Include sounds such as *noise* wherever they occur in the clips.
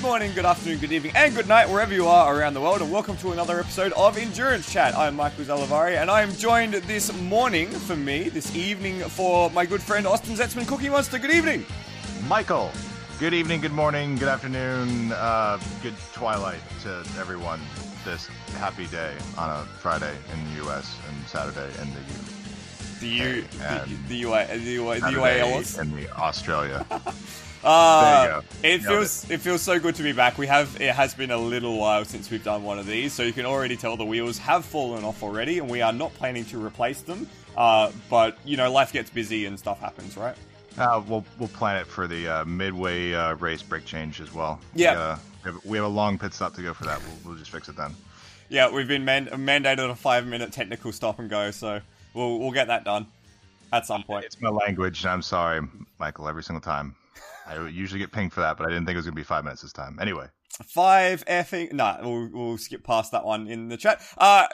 Good morning, good afternoon, good evening, and good night wherever you are around the world, and welcome to another episode of Endurance Chat. I'm Michael Zalavari, and I am joined this morning for me, this evening for my good friend Austin Zetzman, Cookie Monster. Good evening. Michael, good evening, good morning, good afternoon, uh, good twilight to everyone this happy day on a Friday in the US and Saturday in the U. The U, the, And the UA, the UA, the UALs. in the Australia. *laughs* Uh, There you go. It feels it. feels so good to be back. We have it has been a little while since we've done one of these, so you can already tell the wheels have fallen off already, and we are not planning to replace them. Uh, but you know, life gets busy and stuff happens, right? Uh, we'll we'll plan it for the uh, midway uh, race break change as well. Yeah. We, uh, we, have, we have a long pit stop to go for that. We'll, we'll just fix it then. Yeah, we've been man- mandated a five minute technical stop and go, so we'll we'll get that done at some point. It's my language, and I'm sorry, Michael, every single time. I usually get pinged for that, but I didn't think it was going to be five minutes this time. Anyway. Five effing. Nah, we'll, we'll skip past that one in the chat. Uh,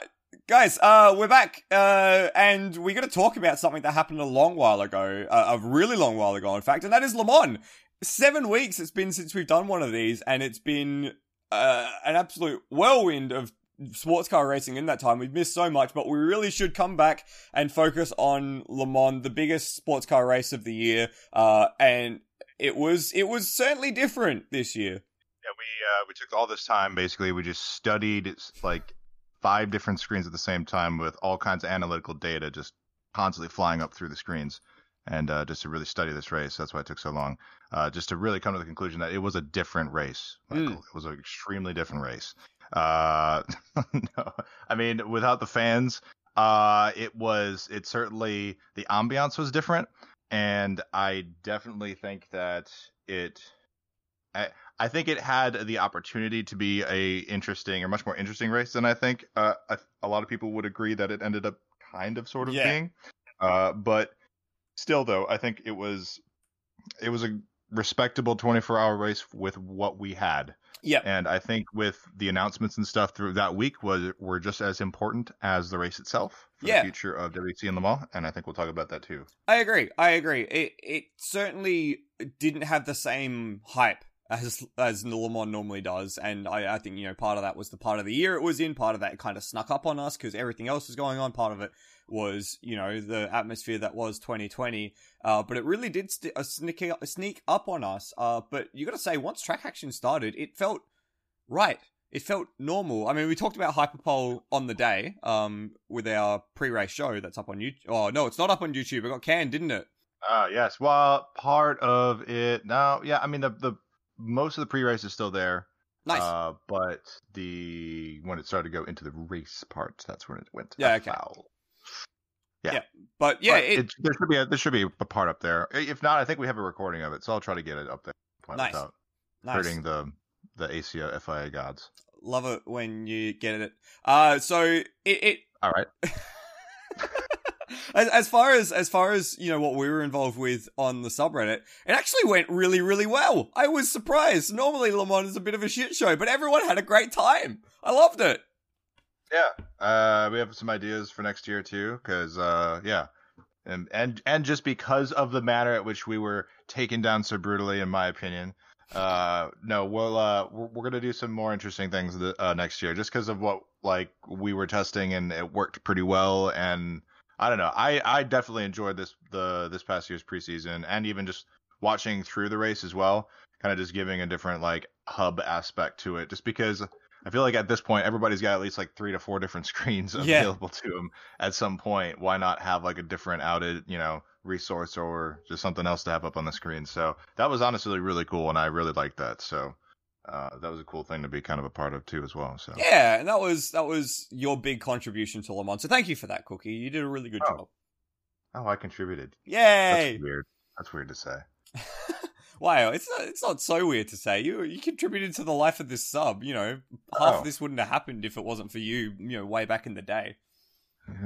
guys, uh, we're back, uh, and we're going to talk about something that happened a long while ago, uh, a really long while ago, in fact, and that is Le Mans. Seven weeks it's been since we've done one of these, and it's been uh, an absolute whirlwind of sports car racing in that time. We've missed so much, but we really should come back and focus on Le Mans, the biggest sports car race of the year, uh, and it was it was certainly different this year. Yeah, we uh, we took all this time. Basically, we just studied like five different screens at the same time with all kinds of analytical data just constantly flying up through the screens, and uh, just to really study this race. That's why it took so long. Uh, just to really come to the conclusion that it was a different race. Michael. It was an extremely different race. Uh, *laughs* no, I mean, without the fans, uh, it was. It certainly the ambiance was different, and I definitely think that it. I, I think it had the opportunity to be a interesting or much more interesting race than I think uh, a, a lot of people would agree that it ended up kind of sort of Yeah. being. Uh, but still, though, I think it was it was a respectable 24 hour race with what we had, Yep. and I think with the announcements and stuff through that week was were just as important as the race itself for Yeah. the future of WEC and Le Mans, and I think we'll talk about that too. I agree. I agree. It it certainly didn't have the same hype as as Le Mans normally does, and I, I think you know part of that was the part of the year it was in. Part of that kind of snuck up on us because everything else was going on. Part of it was you know the atmosphere that was 2020. Uh, but it really did st- uh, sneak sneak up on us. Uh, but you got to say once track action started, it felt right. It felt normal. I mean, we talked about Hyperpole on the day, um, with our pre-race show that's up on YouTube. Oh no, it's not up on YouTube. It got canned, didn't it? Uh yes. Well, part of it now, yeah. I mean, the the most of the pre-race is still there. Nice. Uh, but the when it started to go into the race part, that's when it went. Yeah, okay. foul. but yeah, But it, it- there should be a, there should be a part up there. If not, I think we have a recording of it, so I'll try to get it up there Nice. without nice. hurting the the ACO FIA guards. Love it when you get it. Uh, so it, it *laughs* All right. as, as far as as far as you know what we were involved with on the subreddit, it actually went really really well. I was surprised. Normally Le Mans is a bit of a shit show, but everyone had a great time. I loved it. Yeah. Uh, we have some ideas for next year too, because uh, yeah, and and and just because of the manner at which we were taken down so brutally, in my opinion, uh, no, we'll uh, we're, we're gonna do some more interesting things the, uh, next year, just because of what like we were testing and it worked pretty well, and I don't know, I I definitely enjoyed this the this past year's preseason, and even just watching through the race as well, kind of just giving a different like hub aspect to it, just because. I feel like at this point everybody's got at least like three to four different *laughs* screens Yeah. available to them at some point. Why not have like a different outed, you know, resource or just something else to have up on the screen? So that was honestly really cool, and I really liked that. So uh, that was a cool thing to be kind of a part of too, as well. So Yeah, and that was that was your big contribution to Le Mans. So thank you for that, Cookie. You did a really good Oh. job. oh, I contributed. Yay! That's weird. That's weird to say. *laughs* wow, it's not it's not so weird to say. You you contributed to the life of this sub. You know, half Oh. of this wouldn't have happened if it wasn't for you. You know, way back in the day. *laughs*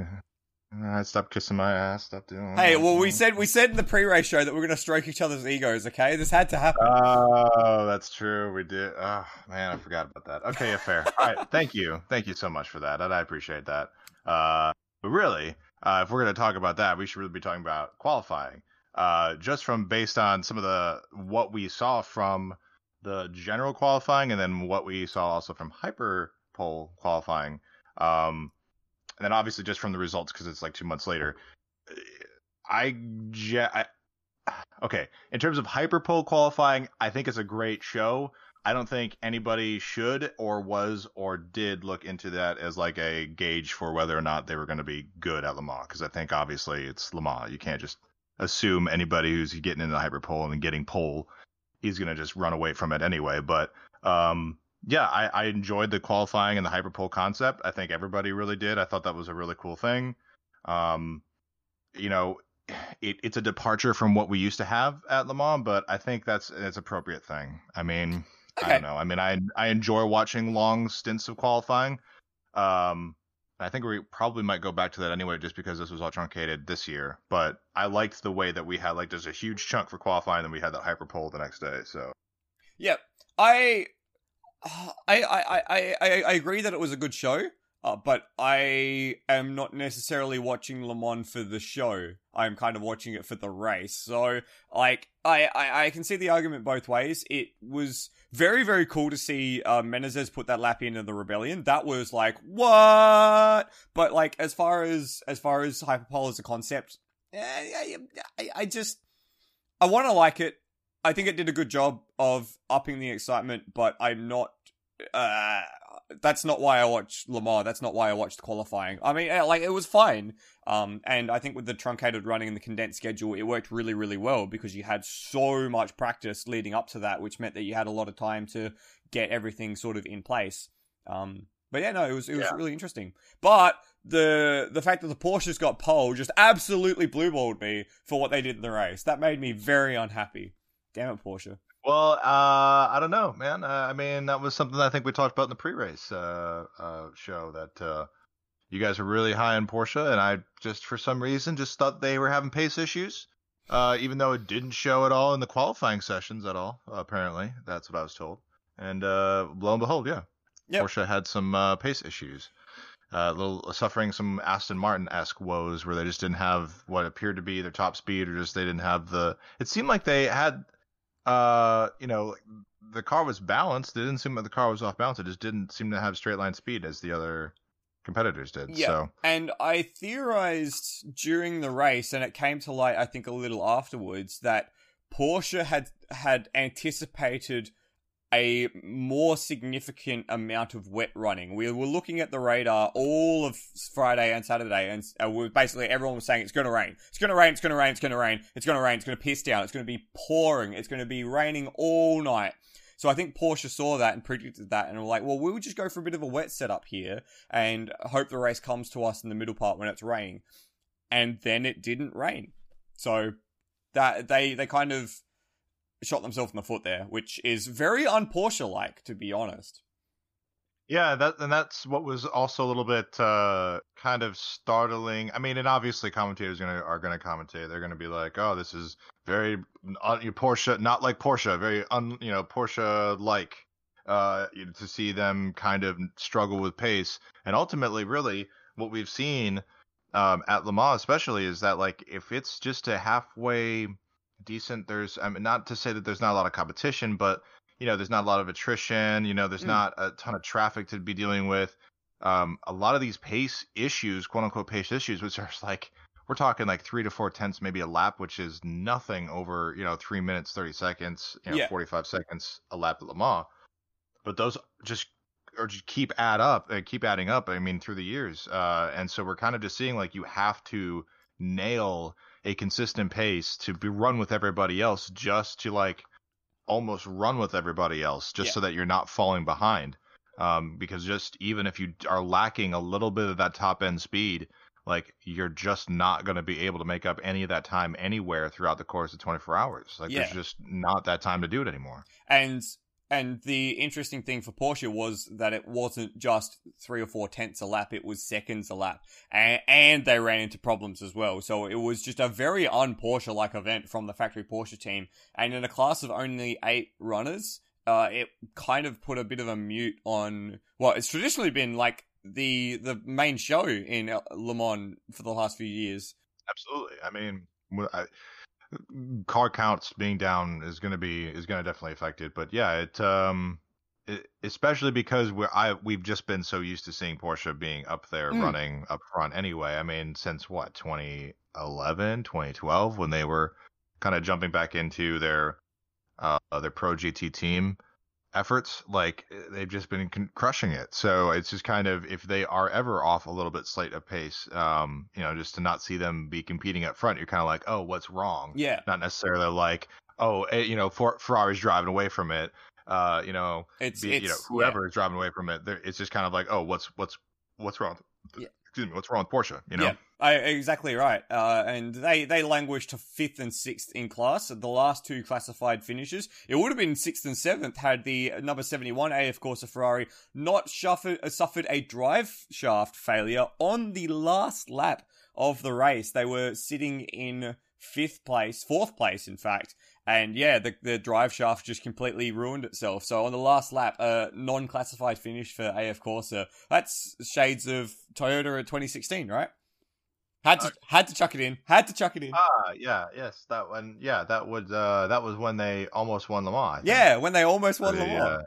I stopped kissing my ass. Stop doing. Hey, well, we said we said in the pre-race show that we're gonna stroke each other's egos. Okay, this had to happen. Oh, that's true. We did. Oh man, I forgot about that. Okay, yeah, fair. All right, *laughs* thank you, thank you so much for that. and I appreciate that. Uh, but really, uh, if we're going to talk about that, we should really be talking about qualifying. Uh, just from based on some of the what we saw from the general qualifying and then what we saw also from hyper pole qualifying. Um, and then obviously just from the results because it's like two months later. I, I okay in terms of hyperpole qualifying, I think it's a great show. I don't think anybody should or was or did look into that as like a gauge for whether or not they were going to be good at Le Mans because I think obviously it's Le Mans. You can't just assume anybody who's getting into the hyperpole and getting pole he's going to just run away from it anyway. But um, yeah, I, I, enjoyed the qualifying and the hyperpole concept. I think everybody really did. I thought that was a really cool thing. Um, you know, it, it's a departure from what we used to have at Le Mans, but I think that's it's appropriate thing. I mean, okay. I don't know. I mean, I I enjoy watching long stints of qualifying. Um, I think we probably might go back to that anyway, just because this was all truncated this year. But I liked the way that we had like there's a huge chunk for qualifying, and we had that hyperpole the next day. So, yeah, I, *sighs* I, I, I, I, I agree that it was a good show. Uh, but I am not necessarily watching Le Mans for the show. I'm kind of watching it for the race. So, like, I, I, I can see the argument both ways. It was very, very cool to see uh, Menezes put that lap into the rebellion. That was like, what? But like, as far as as far as hyperpole as a concept, I, I, I just I want to like it. I think it did a good job of upping the excitement, but I'm not. Uh, that's not why I watched Le Mans. That's not why I watched qualifying. I mean, like it was fine. Um, and I think with the truncated running and the condensed schedule, it worked really, really well because you had so much practice leading up to that, which meant that you had a lot of time to get everything sort of in place. Um, but yeah, no, it was it was yeah. really interesting. But the the fact that the Porsches got pole just absolutely blueballed me for what they did in the race. That made me very unhappy. Damn it, Porsche. Well, uh, I don't know, man. Uh, I mean, that was something I think we talked about in the pre-race uh, uh show that uh, you guys were really high on Porsche, and I just for some reason just thought they were having pace issues, uh, even though it didn't show at all in the qualifying sessions at all. apparently, that's what I was told, and lo and behold, yeah, yep. Porsche had some pace issues. Uh, little suffering some Aston Martin esque woes where they just didn't have what appeared to be their top speed, or just they didn't have the. It seemed like they had uh, you know, the car was balanced. It didn't seem like the car was off balance. It just didn't seem to have straight line speed as the other competitors did. Yeah. So. And I theorized during the race, and it came to light, I think, a little afterwards, that Porsche had had anticipated a more significant amount of wet running. We were looking at the radar all of Friday and Saturday, and uh, we basically everyone was saying it's going to rain. It's going to rain. It's going to rain. It's going to rain. It's going to rain. It's going to piss down. It's going to be pouring. It's going to be raining all night. So I think Porsche saw that and predicted that, and were like, "Well, we would just go for a bit of a wet setup here and hope the race comes to us in the middle part when it's raining." And then it didn't rain, so that they they kind of shot themselves in the foot there, which is very un Porsche like, to be honest. Yeah, that and that's what was also a little bit uh, kind of startling. I mean, and obviously commentators are gonna are gonna commentate. They're gonna be like, "Oh, this is very uh, Porsche, not like Porsche, very un, you know Porsche like." Uh, to see them kind of struggle with pace, and ultimately, really, what we've seen um, at Le Mans, especially, is that like if it's just a halfway decent. There's I mean, not to say that there's not a lot of competition, but you know, there's not a lot of attrition. You know, there's mm. not a ton of traffic to be dealing with. Um, a lot of these pace issues, quote unquote pace issues, which are *laughs* like we're talking like three to four tenths, maybe a lap, which is nothing over you know three minutes thirty seconds, you know, yeah. forty five seconds a lap at Le Mans. But those just or just keep add up, uh, keep adding up. I mean, through the years, uh, and so we're kind of just seeing like you have to nail a consistent pace to be run with everybody else just to like almost run with everybody else just yeah. so that you're not falling behind um, because just even if you are lacking a little bit of that top end speed like you're just not going to be able to make up any of that time anywhere throughout the course of 24 hours like yeah. there's just not that time to do it anymore and and the interesting thing for Porsche was that it wasn't just three or four tenths a lap, it was seconds a lap. And, and they ran into problems as well. So it was just a very un Porsche like event from the factory Porsche team. And in a class of only eight runners, uh, it kind of put a bit of a mute on well, it's traditionally been like the the main show in Le Mans for the last few years. Absolutely. I mean, I, car counts being down is going to be is going to definitely affect it. But yeah, it um it, especially because we're I we've just been so used to seeing Porsche being up there Mm. running up front anyway. I mean, since what 2011, 2012 when they were kind of jumping back into their uh their Pro GT team efforts, like they've just been con- crushing it. So it's just kind of if they are ever off a little bit slight of pace, um, you know, just to not see them be competing up front, you're kind of like, oh, what's wrong? Yeah, Not necessarily like, oh, eh, you know, For- Ferrari's driving away from it. Uh, you know, it's be, it's you know, whoever is driving away from it, there- it's just kind of like, oh, what's what's what's wrong? Yeah. Excuse me, what's wrong with Porsche? You know, Yeah, I, exactly right. Uh, and they, they languished to fifth and sixth in class. The last two classified finishes. It would have been sixth and seventh had the number 71 AF Corse Ferrari not suffered, uh, suffered a drive shaft failure on the last lap of the race. They were sitting in fifth place, fourth place, in fact. And yeah, the, the drive shaft just completely ruined itself. So on the last lap, a non-classified finish for AF Corse. That's shades of Toyota at 2016, right? Had to Uh, had to chuck it in. Had to chuck it in. Ah, yeah, yes, that one. Yeah, that would. Uh, that was when they almost won Le Mans. Yeah, when they almost won the, Le Mans. uh,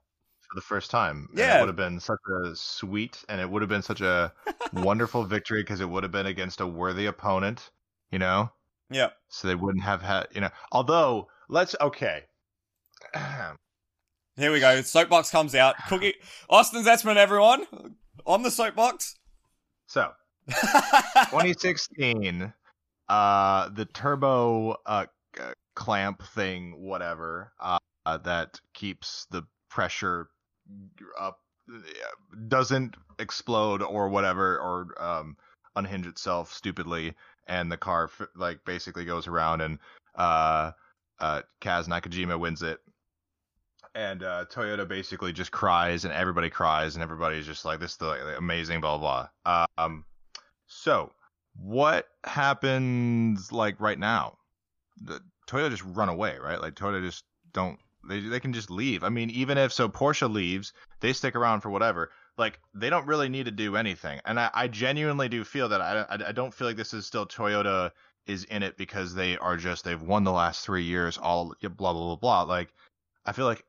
for the first time. And Yeah. it would have been such a sweet, and it would have been such a *laughs* wonderful victory because it would have been against a worthy opponent. You know, Yeah. so they wouldn't have had. You know, although let's okay. Here we go. Soapbox comes out. Cookie Austin Zetzman, everyone. On the soapbox. so *laughs* 2016 uh the turbo uh clamp thing whatever uh, uh that keeps the pressure up uh, doesn't explode or whatever or um unhinge itself stupidly and the car like basically goes around and uh uh Kaz Nakajima wins it and uh, Toyota basically just cries, and everybody cries, and everybody's just like, "This is the, like, amazing," blah blah. blah. Um, so what happens like right now? The Toyota just run away, right? Like Toyota just don't. They they can just leave. I mean, even if so, Porsche leaves, they stick around for whatever. Like they don't really need to do anything, and I, I genuinely do feel that I, I I don't feel like this is still Toyota is in it because they are just they've won the last three years all blah blah blah blah. Like I feel like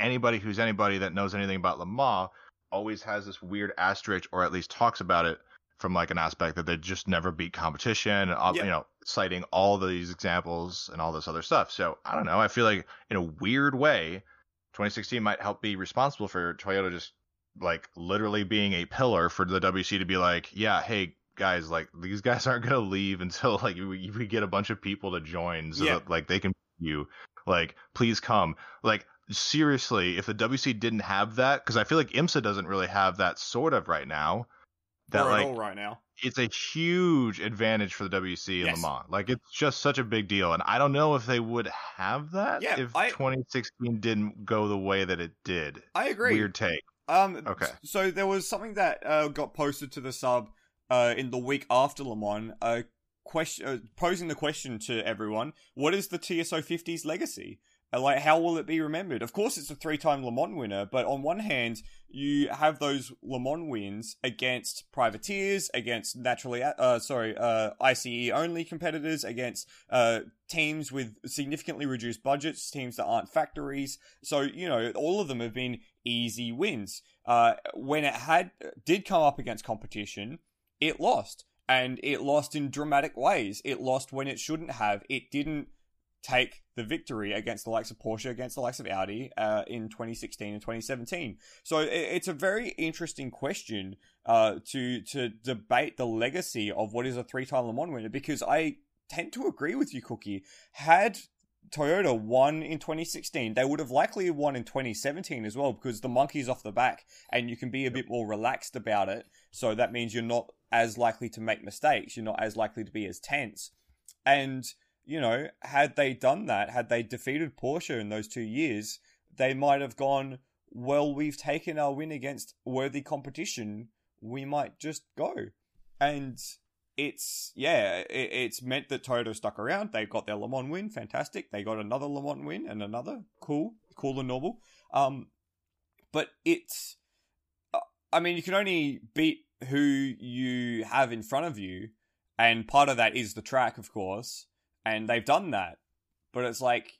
anybody who's anybody that knows anything about Le Mans always has this weird asterisk, or at least talks about it from like an aspect that they just never beat competition, and Yeah. you know, citing all these examples and all this other stuff. So I don't know. I feel like in a weird way, 2016 might help be responsible for Toyota just like literally being a pillar for the WEC to be like, yeah, hey guys, like these guys *laughs* aren't gonna leave until like we, we get a bunch of people to join so Yeah. that like they can you like please come like seriously if the WEC didn't have that because I feel like IMSA doesn't really have that sort of right now that like at all right now. it's a huge advantage for the WEC in Yes. Le Mans. Like it's just such a big deal, and I don't know if they would have that Yeah, if I- 2016 didn't go the way that it did. I agree. Weird take. Um, Okay. So there was something that uh, got posted to the sub uh, in the week after Le Mans, uh, question, uh, posing the question to everyone: What is the TS050's legacy? Uh, like, how will it be remembered? Of course, it's a three-time Le Mans winner, but on one hand, you have those Le Mans wins against privateers, against naturally, uh, sorry, uh, ICE only competitors, against uh, teams with significantly reduced budgets, teams that aren't factories. So you know, all of them have been easy wins. Uh, when it had did come up against competition, it lost, and it lost in dramatic ways. It lost when it shouldn't have. It didn't take the victory against the likes of Porsche, against the likes of Audi uh, in 2016 and 2017. So it's a very interesting question uh, to to debate the legacy of what is a three-time Le Mans winner because I tend to agree with you, Cookie. Had Toyota won in 2016, they would have likely won in 2017 as well because the monkey's off the back and you can be a bit more relaxed about it. So that means you're not as likely to make mistakes. You're not as likely to be as tense. And, you know, had they done that, had they defeated Porsche in those two years, they might have gone, well, we've taken our win against worthy competition. We might just go. And it's yeah, it, it's meant that Toyota stuck around. They got their Le Mans win, fantastic. They got another Le Mans win and another, cool, cool and normal. Um, but it's, uh, I mean, you can only beat who you have in front of you, and part of that is the track, of course. And they've done that. but it's like,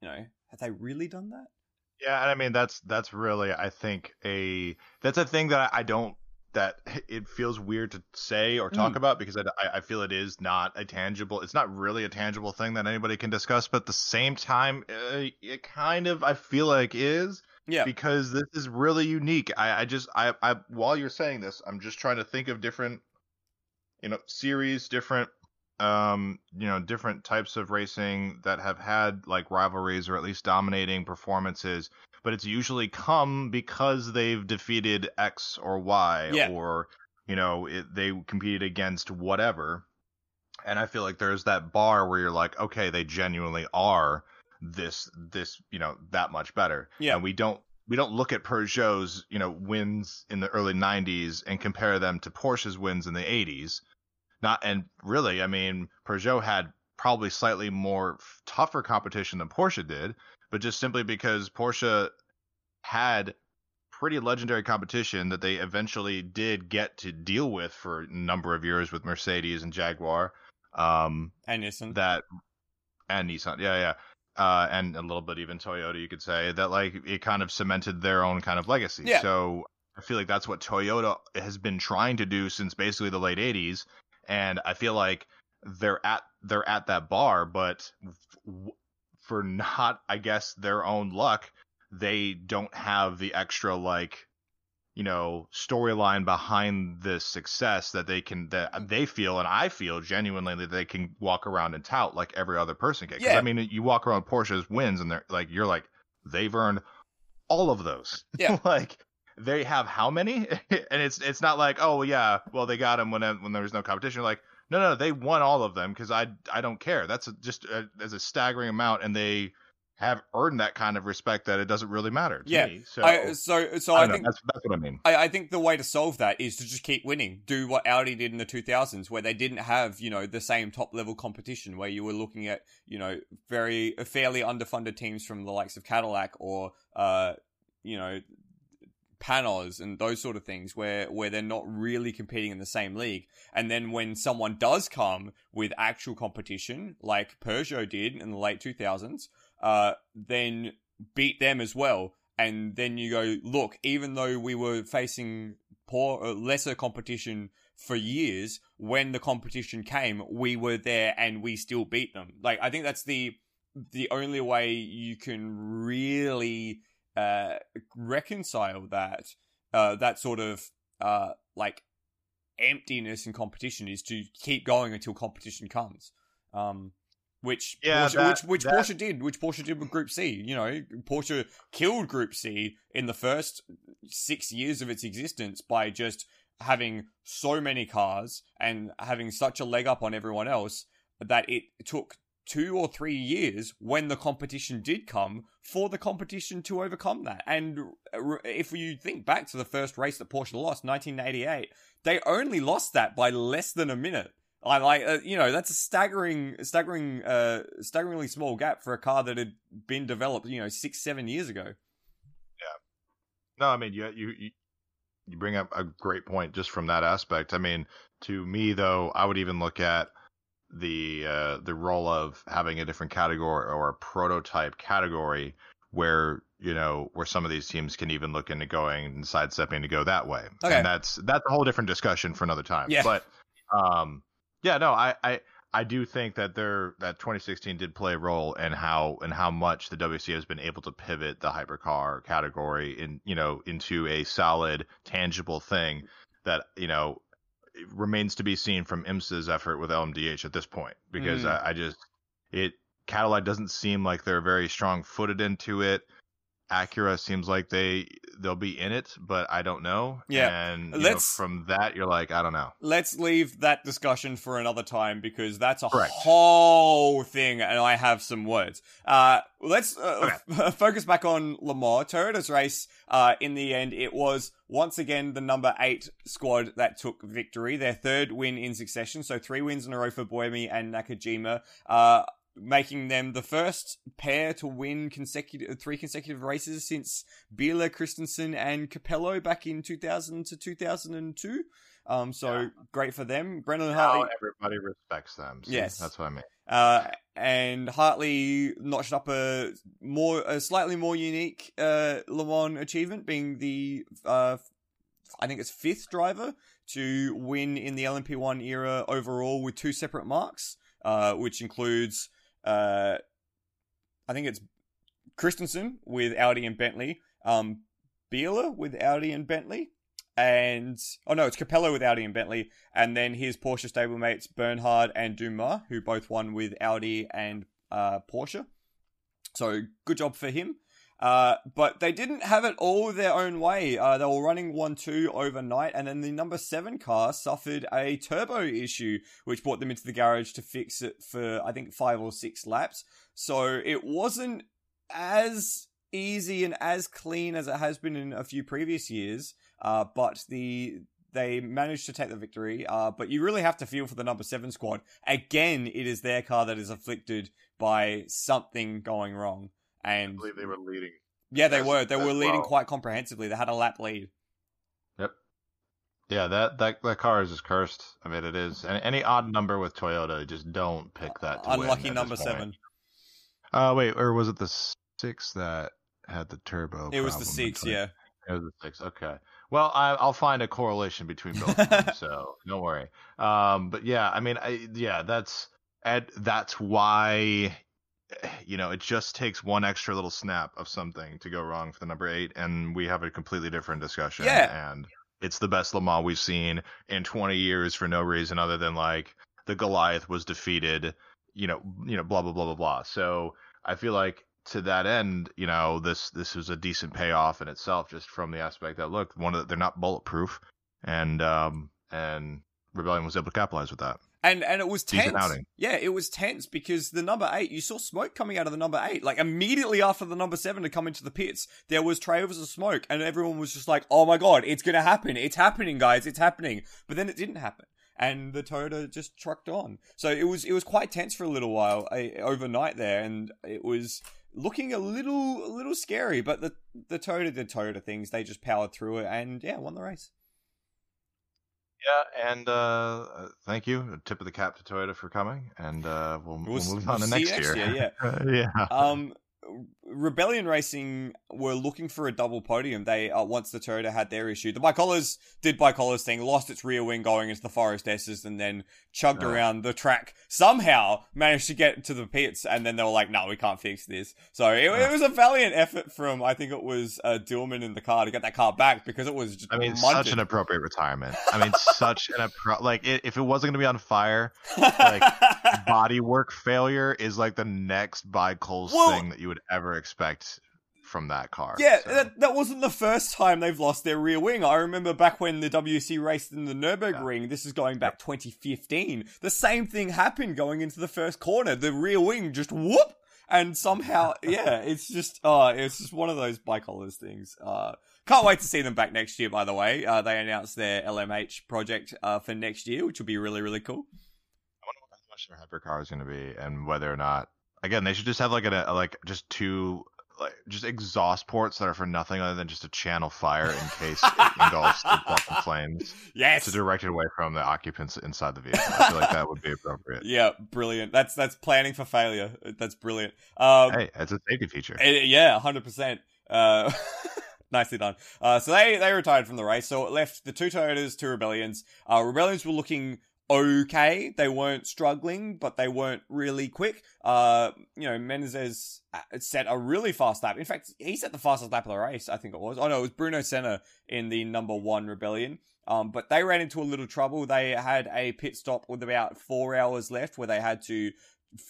you know, have they really done that? Yeah, and I mean that's that's really I think a that's a thing that I don't that it feels weird to say or talk Mm. about because I, I feel it is not a tangible it's not really a tangible thing that anybody can discuss but at the same time uh, it kind of I feel like is Yeah. because this is really unique I, I just I, I while you're saying this I'm just trying to think of different you know series different um you know different types of racing that have had like rivalries or at least dominating performances but it's usually come because they've defeated x or y Yeah. or you know it, they competed against whatever and i feel like there's that bar where you're like okay they genuinely are this this you know that much better Yeah. and we don't we don't look at Peugeot's you know wins in the early 90s and compare them to Porsche's wins in the 80s not and really i mean peugeot had probably slightly more tougher competition than porsche did but just simply because porsche had pretty legendary competition that they eventually did get to deal with for a number of years with mercedes and jaguar um And Nissan. that and nissan yeah yeah uh, and a little bit even Toyota, you could say that like it kind of cemented their own kind of legacy. Yeah. So I feel like that's what Toyota has been trying to do since basically the late '80s, and I feel like they're at they're at that bar, but f- for not, I guess, their own luck, they don't have the extra like you know storyline behind this success that they can that they feel and I feel genuinely that they can walk around and tout like every other person can. Yeah. I mean, you walk around Porsche's wins and they're like you're like they've earned all of those. *laughs* Yeah. like they have how many? *laughs* and it's it's not like oh yeah, well they got them when when there was no competition. Like no no they won all of them because I I don't care. That's a, just uh, a, as a staggering amount and they have earned that kind of respect that it doesn't really matter to Yeah. me. So I, so, so I I, know. think that's that's what I mean. I, I think the way to solve that is to just keep winning. Do what Audi did in the 2000s, where they didn't have, you know, the same top level competition, where you were looking at, you know, very fairly underfunded teams from the likes of Cadillac or, uh, you know, Panoz and those sort of things, where where they're not really competing in the same league. And then when someone does come with actual competition, like Peugeot did in the late 2000s, uh, then beat them as well and then you go, look, even though we were facing poor, uh, lesser competition for years, when the competition came, we were there and we still beat them. Like, I think that's the the only way you can really uh, reconcile that uh, that sort of uh, like emptiness in competition is to keep going until competition comes. Um, which Yeah, Porsche, that- which which that- Porsche did, which Porsche did with Group C. You know, Porsche killed Group C in the first six years of its existence by just having so many cars and having such a leg up on everyone else that it took two or three years when the competition did come for the competition to overcome that. And if you think back to the first race that Porsche lost, 1988, they only lost that by less than a minute. I like, uh, you know, that's a staggering, staggering, uh, staggeringly small gap for a car that had been developed, you know, six, seven years ago. Yeah. No, I mean you you you- you bring up a great point just from that aspect. I mean, to me though, I would even look at the uh, the role of having a different category or a prototype category where you know where some of these teams can even look into going and sidestepping to go that way. Okay. And that's that's a whole different discussion for another time. Yeah. But um, yeah, no, I I. I do think that there that 2016 did play a role in how and how much the WEC has been able to pivot the hypercar category in you know into a solid tangible thing that you know remains to be seen from IMSA's effort with LMDH at this point because Mm. I, I just it Cadillac doesn't seem like they're very strong footed into it. Acura seems like they they'll be in it, but I don't know. Yeah. and Let's- from that you're like I don't know. Let's leave that discussion for another time because that's a Correct. whole thing, and I have some words. Uh, let's uh, f- *laughs* focus back on Le Mans. Toyota's race, uh, in the end, it was once again the number eight squad that took victory, their third win in succession. So three wins in a row for Buemi and Nakajima. Uh, making them the first pair to win consecutive three consecutive races since Biela, Kristensen, and Capello back in 2000 to 2002. Um, so Yeah. great for them. Brendon How Hartley. everybody respects them. See, Yes. that's what I mean. Uh, and Hartley notched up a more, a slightly more unique uh, Le Mans achievement, being the, uh, I think it's fifth driver to win in the LMP1 era overall with two separate marks, uh, which includes, uh, I think it's Kristensen with Audi and Bentley, um, Biela with Audi and Bentley, and oh no, it's Capello with Audi and Bentley, and then his Porsche stablemates Bernhard and Dumas, who both won with Audi and uh, Porsche. So good job for him. Uh, but they didn't have it all their own way. Uh, they were running 1 2 overnight, and then the number 7 car suffered a turbo issue, which brought them into the garage to fix it for, I think, five or six laps. So it wasn't as easy and as clean as it has been in a few previous years. Uh, but the they managed to take the victory. Uh, but you really have to feel for the number seven squad. Again, it is their car that is afflicted by something going wrong. And I believe they were leading. Yeah, they were. They were leading well. quite comprehensively. They had a lap lead. Yep. Yeah, that, that that car is just cursed. I mean, it is. Any, any odd number with Toyota, just don't pick that. Unlucky at number seven. Uh, wait, or was it the six that had the turbo? It was the six, yeah. It was the six. Okay. Well, I, I'll find a correlation between both of them, *laughs* so don't worry. Um, but yeah, I mean, I, yeah, that's Ed, that's why *sighs* you know it just takes one extra little snap of something to go wrong for the number eight, and we have a completely different discussion. Yeah. and it's the best Le Mans we've seen in 20 years for no reason other than like the Goliath was defeated. You know, you know, blah blah blah blah blah. So I feel like to that end, you know, this this was a decent payoff in itself, just from the aspect that look, one of the, they're not bulletproof, and um and Rebellion was able to capitalize with that. And and it was tense. Yeah, it was tense because the number eight, you saw smoke coming out of the number eight. Like immediately after the number seven had come into the pits, there was trails of smoke, and everyone was just like, "Oh my god, it's gonna happen! It's happening, guys! It's happening!" But then it didn't happen, and the Toyota just trucked on. So it was it was quite tense for a little while eh, overnight there, and it was looking a little a little scary. But the the Toyota did Toyota things; they just powered through it, and yeah, won the race. Yeah, and uh, uh, thank you. Tip of the cap to Toyota for coming, and uh, we'll, we'll, We'll- move on to next, next year. year, yeah. *laughs* um Rebellion Racing were looking for a double podium. They uh, once the Toyota had their issue, the ByKolles did ByKolles thing, lost its rear wing going into the Forest Esses, and then chugged Oh. around the track. Somehow managed to get to the pits, and then they were like, "No, we can't fix this." So it, it was a valiant effort from I think it was uh, Dillmann in the car to get that car back because it was just I mean, munted. such an appropriate retirement. I mean, such an appro- like i if it wasn't going to be on fire, like, *laughs* bodywork failure is like the next ByKolles Well- thing that you would ever expect from that car. Yeah, so. that, that wasn't the first time they've lost their rear wing. I remember back when the WEC raced in the Nürburgring, this is going back 2015, the same thing happened going into the first corner. The rear wing just whoop! And somehow, *laughs* yeah, it's just, uh, it's just one of those ByKolles things. Uh, can't wait to see them back next year, by the way. Uh, they announced their LMH project, uh, for next year, which will be really, really cool. I wonder how much their hypercar is going to be, and whether or not. Again, they should just have like a, like just two like just exhaust ports that are for nothing other than just to channel fire in case it *laughs* engulfs the in flames Yes! to direct it away from the occupants inside the vehicle. I feel like that would be appropriate. *laughs* Yeah, brilliant. That's, that's planning for failure. That's brilliant. Um, Hey, it's a safety feature. Eh, yeah, hundred percent. Uh, *laughs* nicely done. Uh, so they they retired from the race. So it left the two Toyotas, two Rebellions. Uh, Rebellions were looking okay. They weren't struggling, but they weren't really quick. Uh, you know, Menezes uh, set a really fast lap. In fact, he set the fastest lap of the race. I think it was. Oh no, it was Bruno Senna in the number one Rebellion. Um, but they ran into a little trouble. They had a pit stop with about four hours left, where they had to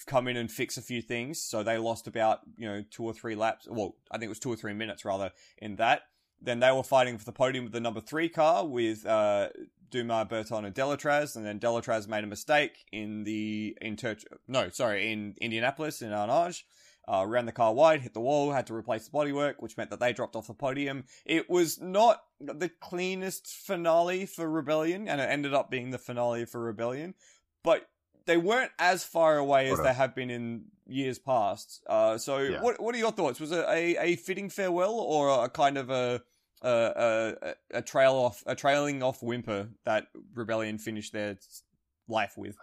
come in and fix a few things. So they lost about, you know, two or three laps. Well, I think it was two or three minutes rather in that. Then they were fighting for the podium with the number three car with uh, Dumas, Berthon, and Deletraz. And then Deletraz made a mistake in the in Tur- no, sorry, in Indianapolis in Arnage. Uh, ran the car wide, hit the wall, had to replace the bodywork, which meant that they dropped off the podium. It was not the cleanest finale for Rebellion, and it ended up being the finale for Rebellion. But they weren't as far away as they have been in years past. Uh, so, Yeah. what what are your thoughts? Was it a, a fitting farewell or a kind of a a, a a trail off a trailing off whimper that Rebellion finished their life with?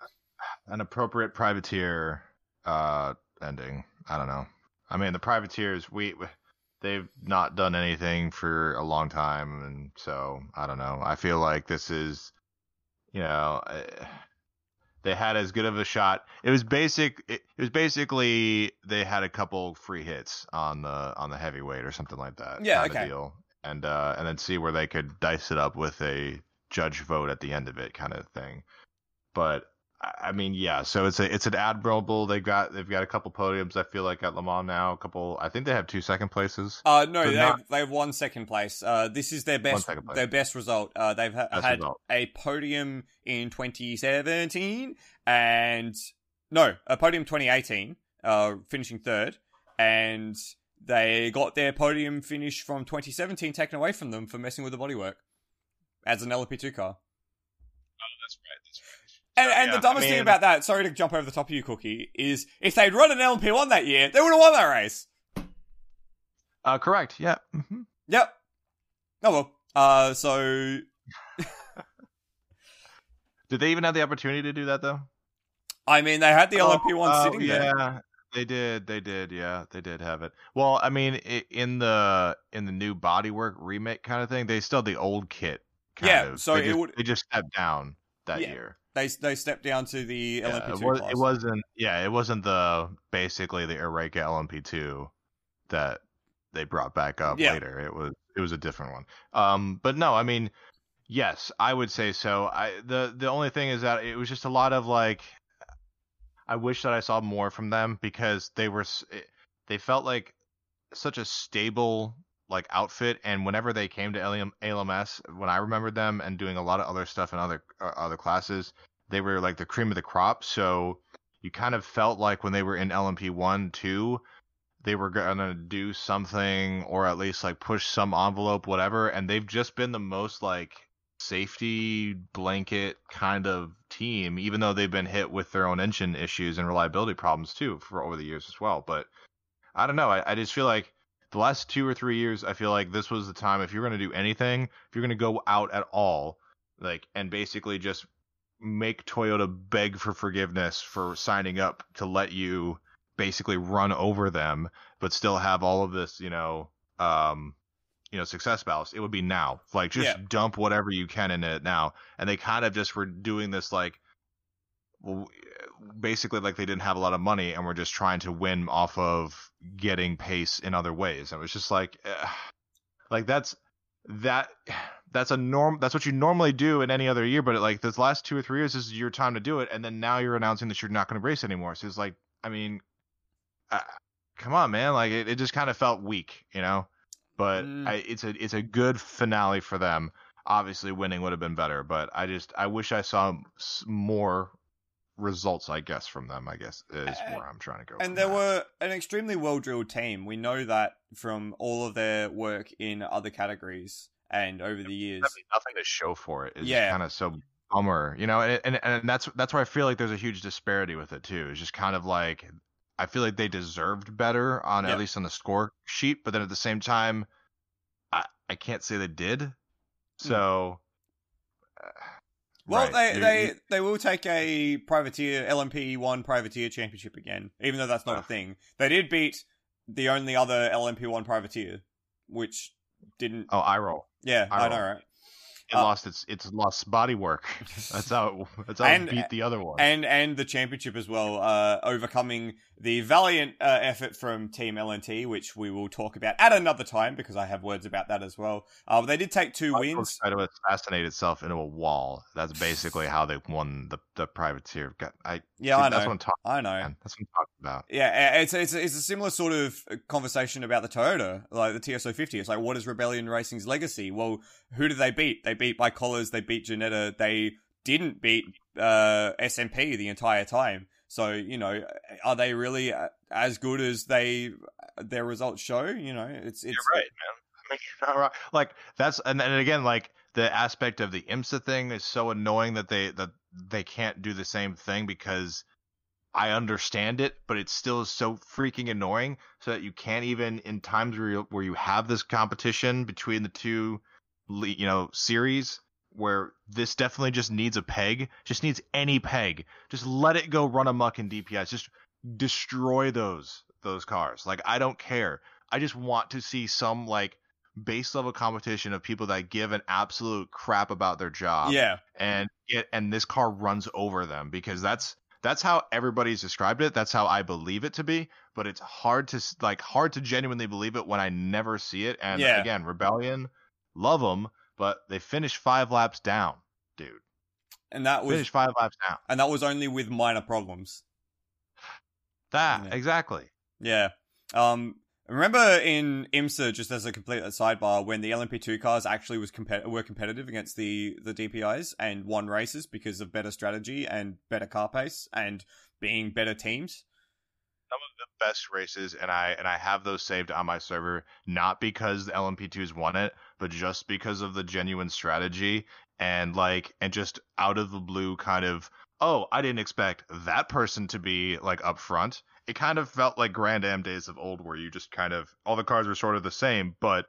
an appropriate privateer uh ending. I don't know. I mean, the privateers we they've not done anything for a long time, and so I don't know. I feel like this is, you know, eh, they had as good of a shot. It was basic. It, it was basically they had a couple free hits on the on the heavyweight or something like that. Yeah, okay. Deal. And uh, and then see where they could dice it up with a judge vote at the end of it, kind of thing. But I mean, yeah. So it's a it's an admirable. They've got they've got a couple podiums. I feel like at Le Mans now. A couple. I think they have two second places. Uh, no, So they've, not- they've won second place. Uh, this is their best their best result. Uh, they've ha- had result. a podium in 2017 and no, a podium 2018, uh, finishing third, and they got their podium finish from 2017 taken away from them for messing with the bodywork as an LP2 car. Oh, that's right. That's right. And, and yeah, the dumbest I thing about that, sorry to jump over the top of you, Cookie, is if they'd run an LMP1 that year, they would have won that race. Uh, correct. Yeah. hmm Yep. Oh well. Uh, so *laughs* Did they even have the opportunity to do that though? I mean, they had the LMP1 Oh, sitting yeah, there. they did. They did. Yeah, they did have it. Well, I mean, in the in the new bodywork remake kind of thing, they still had the old kit. Kind Yeah, of. so they it just, would- they just stepped down that Yeah. year. They they stepped down to the Yeah, LMP2 it, was, it wasn't. Yeah, it wasn't the basically the Oreca LMP2 that they brought back up Yeah. later. It was it was a different one. Um, but no, I mean, yes, I would say so. I the the only thing is that it was just a lot of like. I wish that I saw more from them because they were it- they felt like such a stable like outfit and whenever they came to LMS when I remembered them and doing a lot of other stuff in other uh, other classes they were like the cream of the crop so you kind of felt like when they were in LMP 1 2 they were going to do something or at least like push some envelope whatever and they've just been the most like safety blanket kind of team even though they've been hit with their own engine issues and reliability problems too for over the years as well but I don't know I, I just feel like the last two or three years I feel like this was the time if you're going to do anything if you're going to go out at all like and basically just make Toyota beg for forgiveness for signing up to let you basically run over them but still have all of this you know um you know success ballast it would be now like just Yeah. dump whatever you can in it now and they kind of just were doing this like well, basically like they didn't have a lot of money and were just trying to win off of getting pace in other ways. And it was just like eh, like that's that that's a norm that's what you normally do in any other year but like this last two or three years this is your time to do it. And then now you're announcing that you're not going to race anymore. So it's like i mean uh, come on man. Like it, it just kind of felt weak you know? But Mm. I, it's a it's a good finale for them. Obviously winning would have been better but i just i wish i saw more results i guess from them i guess is where i'm trying to go and they that. were an extremely well drilled team. We know that from all of their work in other categories and over the years. Nothing- to show for. It's Yeah. kind of so bummer, you know, and, and and that's that's where I feel like there's a huge disparity with it too. It's just kind of like I feel like they deserved better on Yeah. at least on the score sheet, but then at the same time, I I can't say they did. So, uh, Well, right, they they they will take a privateer LMP one privateer championship again, even though that's not a ah. thing. They did beat the only other LMP one privateer, which didn't. oh I roll. Yeah, I I know, right? It Uh, lost its it's lost body work. *laughs* That's how it, that's how And- it beat the other one. And and the championship as well, uh, overcoming the valiant uh, effort from Team LNT, which we will talk about at another time because I have words about that as well. Uh, they did take two Michael wins. tried to assassinate itself into a wall. That's basically how they won the the privateer. Got- I Yeah, I that's know. what I'm talking. I know. Man. That's what I'm talking about. Yeah, it's it's it's a similar sort of conversation about the Toyota, like the TS050. It's like, what is Rebellion Racing's legacy? Well, who did they beat? They beat ByKolles. They beat Ginetta. They didn't beat uh, SMP the entire time. So you know, are they really uh, as good as they their results show? You know, it's it's You're right, man. I mean, you're not wrong. Like that's and, and again, like the aspect of the IMSA thing is so annoying that they that they can't do the same thing because I understand it, but it still is so freaking annoying. So that you can't even in times where you, where you have this competition between the two, you know, series where this definitely just needs a peg, just needs any peg. Just let it go run amuck in DPis. Just destroy those those cars. Like I don't care. I just want to see some like base level competition of people that give an absolute crap about their job. Yeah. And it and this car runs over them because that's that's how everybody's described it. That's how I believe it to be. But it's hard to like hard to genuinely believe it when I never see it. And Yeah. again, Rebellion, love them, but they finished five laps down, dude. And that was Finished five laps down. and that was only with minor problems. That Yeah. exactly. Yeah. Um remember in IMSA just as a complete sidebar when the LMP2 cars actually was compet- were competitive against the the DPis and won races because of better strategy and better car pace and being better teams. some of the best races and I and I have those saved on my server not because the LMP2s won it, but just because of the genuine strategy and like and just out of the blue kind of oh, I didn't expect that person to be like up front. It kind of felt like Grand Am days of old where you just kind of all the cars were sort of the same, but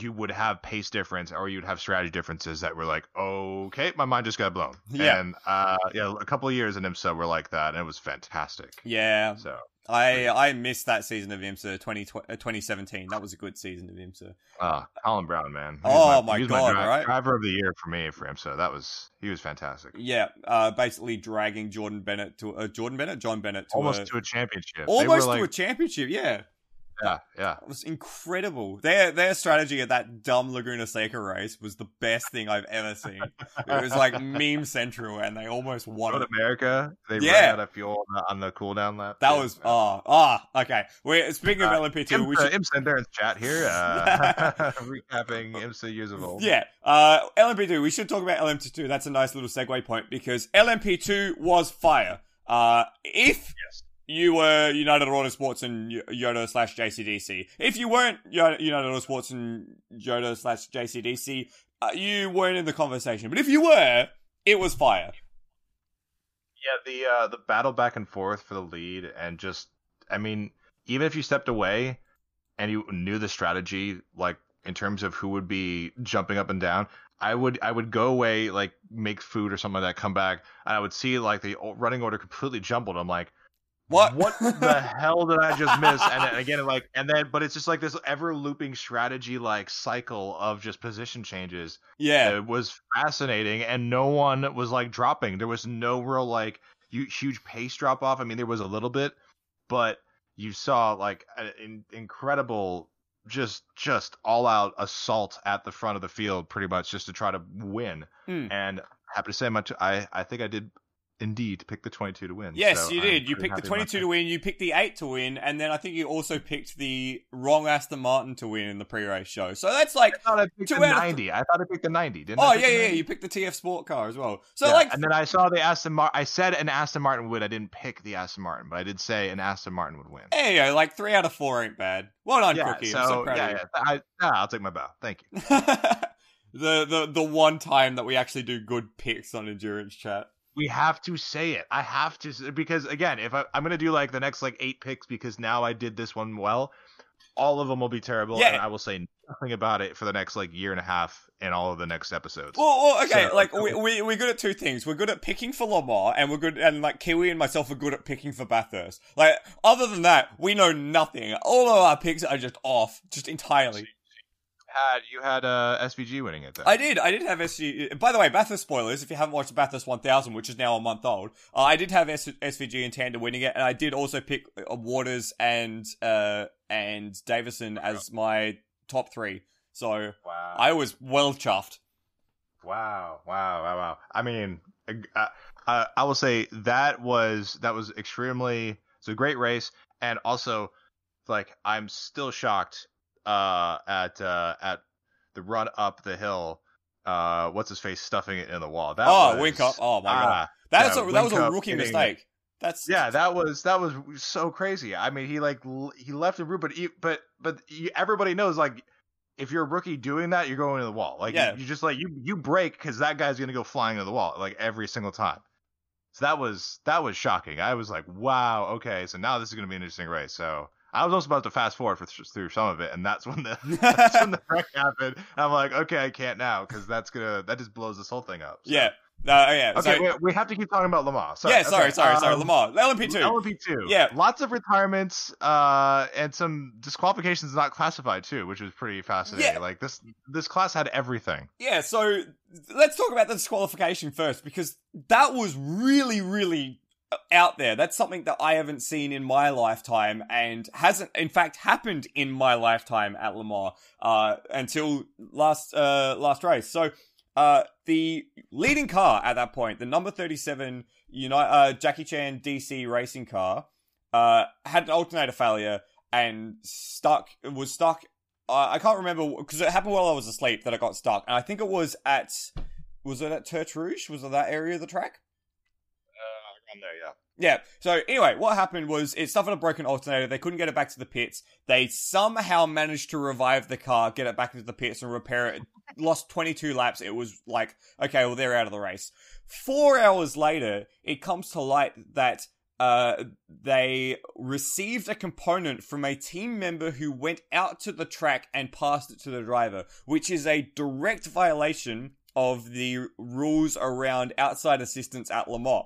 you would have pace difference or you'd have strategy differences that were like, okay, my mind just got blown. Yeah. And uh yeah, a couple of years in IMSA were like that and it was fantastic. Yeah, So I I missed that season of IMSA 20, uh, 2017. That was a good season of IMSA. Uh, Colin Braun, man. He Oh, my was God, dri- right? Driver of the year for me for him. So that was he was fantastic. Yeah, uh, basically dragging Jordan Bennett to uh, Jordan Bennett, John Bennett to Almost a, to a championship. Almost to a championship. Yeah, yeah, yeah. It was incredible. Their their strategy at that dumb Laguna Seca race was the best thing I've ever seen. It was like meme central, and they almost won it. America, they Yeah. ran out of fuel on the, on the cooldown lap. That Yeah, was ah ah okay. We're speaking of Uh, LMP2. We should IMSA Endurance Chat here, uh, *laughs* *laughs* recapping IMSA years of old. yeah. Uh, LMP2. We should talk about LMP2. That's a nice little segue point because LMP2 was fire. Uh, if Yes. You were United Auto Sports and Jota slash JCDC. If you weren't United Autosports and Jota slash JCDC, uh, you weren't in the conversation. But if you were, it was fire. Yeah, the uh, the battle back and forth for the lead, and just, I mean, even if you stepped away and you knew the strategy, like in terms of who would be jumping up and down, I would I would go away, like make food or something like that, come back, and I would see like the running order completely jumbled. I'm like, What? what the *laughs* hell did I just miss? And then again, like, and then, but it's just like this ever looping strategy, like cycle of just position changes yeah. it was fascinating and no one was like dropping there was no real like huge pace drop off i mean there was a little bit but you saw like an incredible just just all out assault at the front of the field pretty much just to try to win Hmm. and happy to say much i i think i did indeed pick the 22 to win Yes, so you I'm did. You picked the 22 to win, you picked the 8 to win, and then I think you also picked the wrong Aston Martin to win in the pre race show. So that's like, I thought I picked Two the out of 90. I thought I picked the 90. Didn't oh, I? oh, pick yeah, yeah, you picked the TF Sport car as well. So, Yeah, like, and then I saw the Aston Martin. I said an Aston Martin would. I didn't pick the Aston Martin, but I did say an Aston Martin would win. Hey, go, like 3 out of 4 ain't bad. Well done, yeah, Crookie. so, I'm so proud yeah, of you. yeah. I, yeah, I'll take my bow. Thank you. *laughs* the, the, the one time that we actually do good picks on Endurance Chat. We have to say it. I have to because again, if I, I'm gonna do like the next like eight picks because now I did this one well, all of them will be terrible, Yeah. and I will say nothing about it for the next like year and a half in all of the next episodes. Well, well okay, So- like we, we we're good at two things. We're good at picking for Le Mans, and we're good, and like Kiwi and myself are good at picking for Bathurst. Like other than that, we know nothing. All of our picks are just off, just entirely. Had you had uh, SVG winning it then? I did, I did have SG. By the way, Bathurst spoilers. If you haven't watched Bathurst 1000, which is now a month old, uh, I did have S- SVG and Tander winning it, and I did also pick uh, Waters and uh and Davison as my top three. So wow. I was well chuffed. Wow, wow, wow, wow. I mean, uh, I will say that was that was extremely it's a great race, and also like I'm still shocked uh, at uh, at the run up the hill. Uh, what's his face stuffing it in the wall? That oh, was, wink up! Oh my god, ah, that's yeah, a that was a rookie mistake. That's yeah, that was that was so crazy. I mean, he like he left the room, but he, but but you, everybody knows like if you're a rookie doing that, you're going to the wall. Like Yeah. you, you just like you you break because that guy's gonna go flying to the wall like every single time. So that was that was shocking. I was like, wow, okay, so now this is gonna be an interesting race. So I was also about to fast forward for, through some of it, and that's when the *laughs* *laughs* that's when the wreck happened. I'm like, okay, I can't now because that's gonna that just blows this whole thing up. So. Yeah. Uh, yeah. Okay, wait, we have to keep talking about Le Mans. Sorry. Yeah, sorry, okay. sorry, sorry. Um, Le Mans, LMP2. LMP2. Yeah. Lots of retirements, uh, and some disqualifications not classified too, which was pretty fascinating. Yeah. Like this, this class had everything. Yeah. So let's talk about the disqualification first because that was really, really out there. That's something that I haven't seen in my lifetime and hasn't, in fact, happened in my lifetime at Le Mans, uh, until last, uh, last race. So, uh, the leading car at that point, the number 37 United, uh, Jackie Chan DC racing car, uh, had an alternator failure and stuck, was stuck. I can't remember because it happened while I was asleep that I got stuck. And I think it was at, was it at Tertre? Was it that area of the track? Uh, there, yeah. Yeah. So anyway, what happened was it suffered a broken alternator. They couldn't get it back to the pits. They somehow managed to revive the car, get it back into the pits, and repair it. *laughs* Lost 22 laps. It was like, okay, well, they're out of the race. Four hours later, it comes to light that uh, they received a component from a team member who went out to the track and passed it to the driver, which is a direct violation of the rules around outside assistance at Le Mans.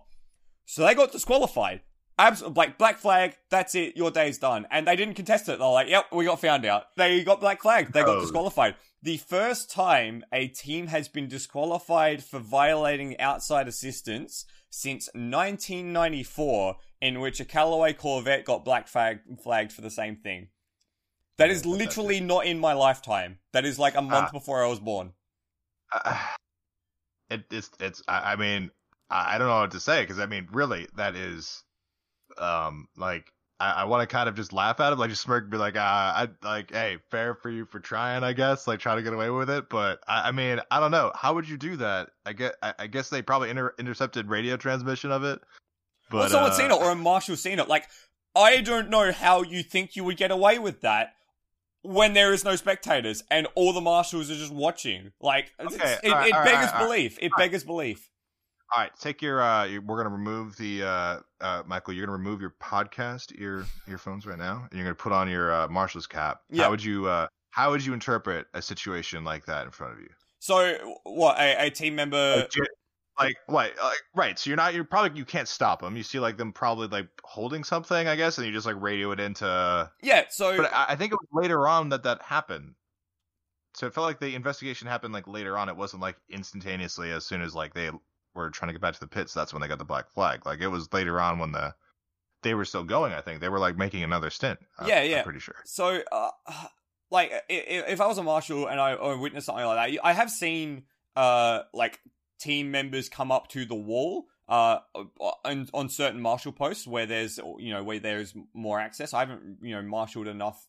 So they got disqualified. Abs- like black flag, that's it, your day's done. And they didn't contest it. They're like, yep, we got found out. They got black flagged. They got Oh. disqualified. The first time a team has been disqualified for violating outside assistance since 1994, in which a Callaway Corvette got black flag- flagged for the same thing. That is literally not in my lifetime. That is like a month Ah. before I was born. Uh, it, it's it's. I, I mean, I, don't know what to say because I mean, really, that is, um, like I, I want to kind of just laugh at him, like just smirk, and be like, ah, I like, hey, fair for you for trying, I guess, like trying to get away with it. But I, I mean, I don't know, how would you do that? I get, I, I guess they probably inter- intercepted radio transmission of it. But someone uh, seen it, or a marshal seen it. Like, I don't know how you think you would get away with that when there is no spectators and all the marshals are just watching. Like, Okay, it, alright, it alright, beggars alright, belief. It beggars belief. All right, take your. uh your, We're gonna remove the. uh uh Michael, you're gonna remove your podcast ear earphones right now, and you're gonna put on your uh, marshal's cap. Yeah. How would you? uh How would you interpret a situation like that in front of you? So, what a, a team member? Like, like what? Like, right. So you're not. You're probably. You can't stop them. You see like them probably like holding something, I guess, and you just like radio it into. yeah. So, But I, I think it was later on that that happened. So it felt like the investigation happened like later on. It wasn't like instantaneously as soon as like they were trying to get back to the pits. That's when they got the black flag. Like it was later on when the they were still going. I think they were like making another stint. I'm- Yeah, yeah. I'm pretty sure. So, uh, *sighs* like, i- i- if I was a marshal and I, I witnessed something like that, I have seen, uh, like team members come up to the wall, uh, on, on certain marshal posts where there's, you know, where there's more access. I haven't, you know, marshaled enough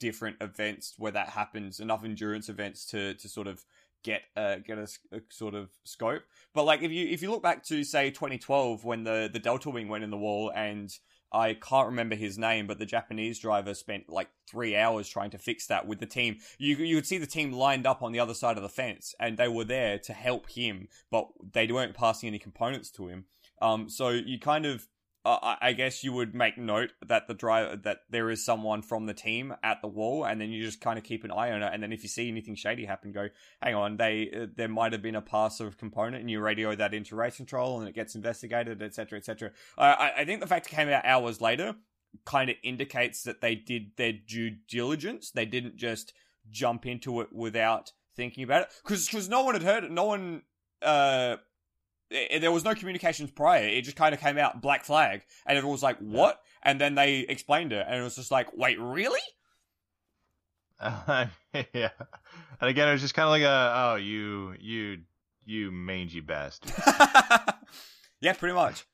different events where that happens, enough endurance events to to sort of get a get a sort of scope. But like if you if you look back to say 2012 when the the Delta Wing went in the wall and I can't remember his name, but the Japanese driver spent like three hours trying to fix that with the team. You you could see the team lined up on the other side of the fence, and they were there to help him, but they weren't passing any components to him. Um, so you kind of, I guess you would make note that the driver that there is someone from the team at the wall, and then you just kind of keep an eye on it. And then if you see anything shady happen, go, hang on, they uh, there might have been a pass of component, and you radio that into race control, and it gets investigated, etc., etc. I I think the fact it came out hours later kind of indicates that they did their due diligence. They didn't just jump into it without thinking about it, because no one had heard it. No one. Uh, i- there was no communications prior. It just kind of came out black flag, and everyone was like, "What?" And then they explained it, and it was just like, "Wait, really?" *laughs* yeah. And again, it was just kind of like a oh you you you mangy bastard. *laughs* yeah, pretty much.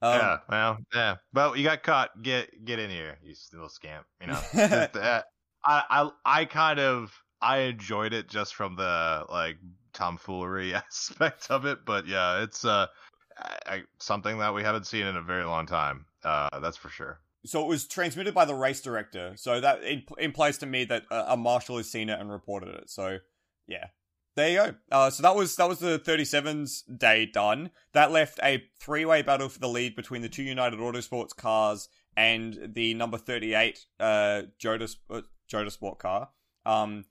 Um, yeah. Well. Yeah. Well, you got caught. Get get in here, you little scamp. You know. Just, *laughs* uh, I I I kind of I enjoyed it just from the like tomfoolery *laughs* aspect of it, but yeah, it's uh I, something that we haven't seen in a very long time. Uh, that's for sure. So it was transmitted by the race director. So that it implies to me that a, a marshal has seen it and reported it. So yeah, there you go. Uh, so that was that was the 37's day done. That left a three way battle for the lead between the two United Autosports cars and the number 38 uh, Jota, uh, Sport car. Um,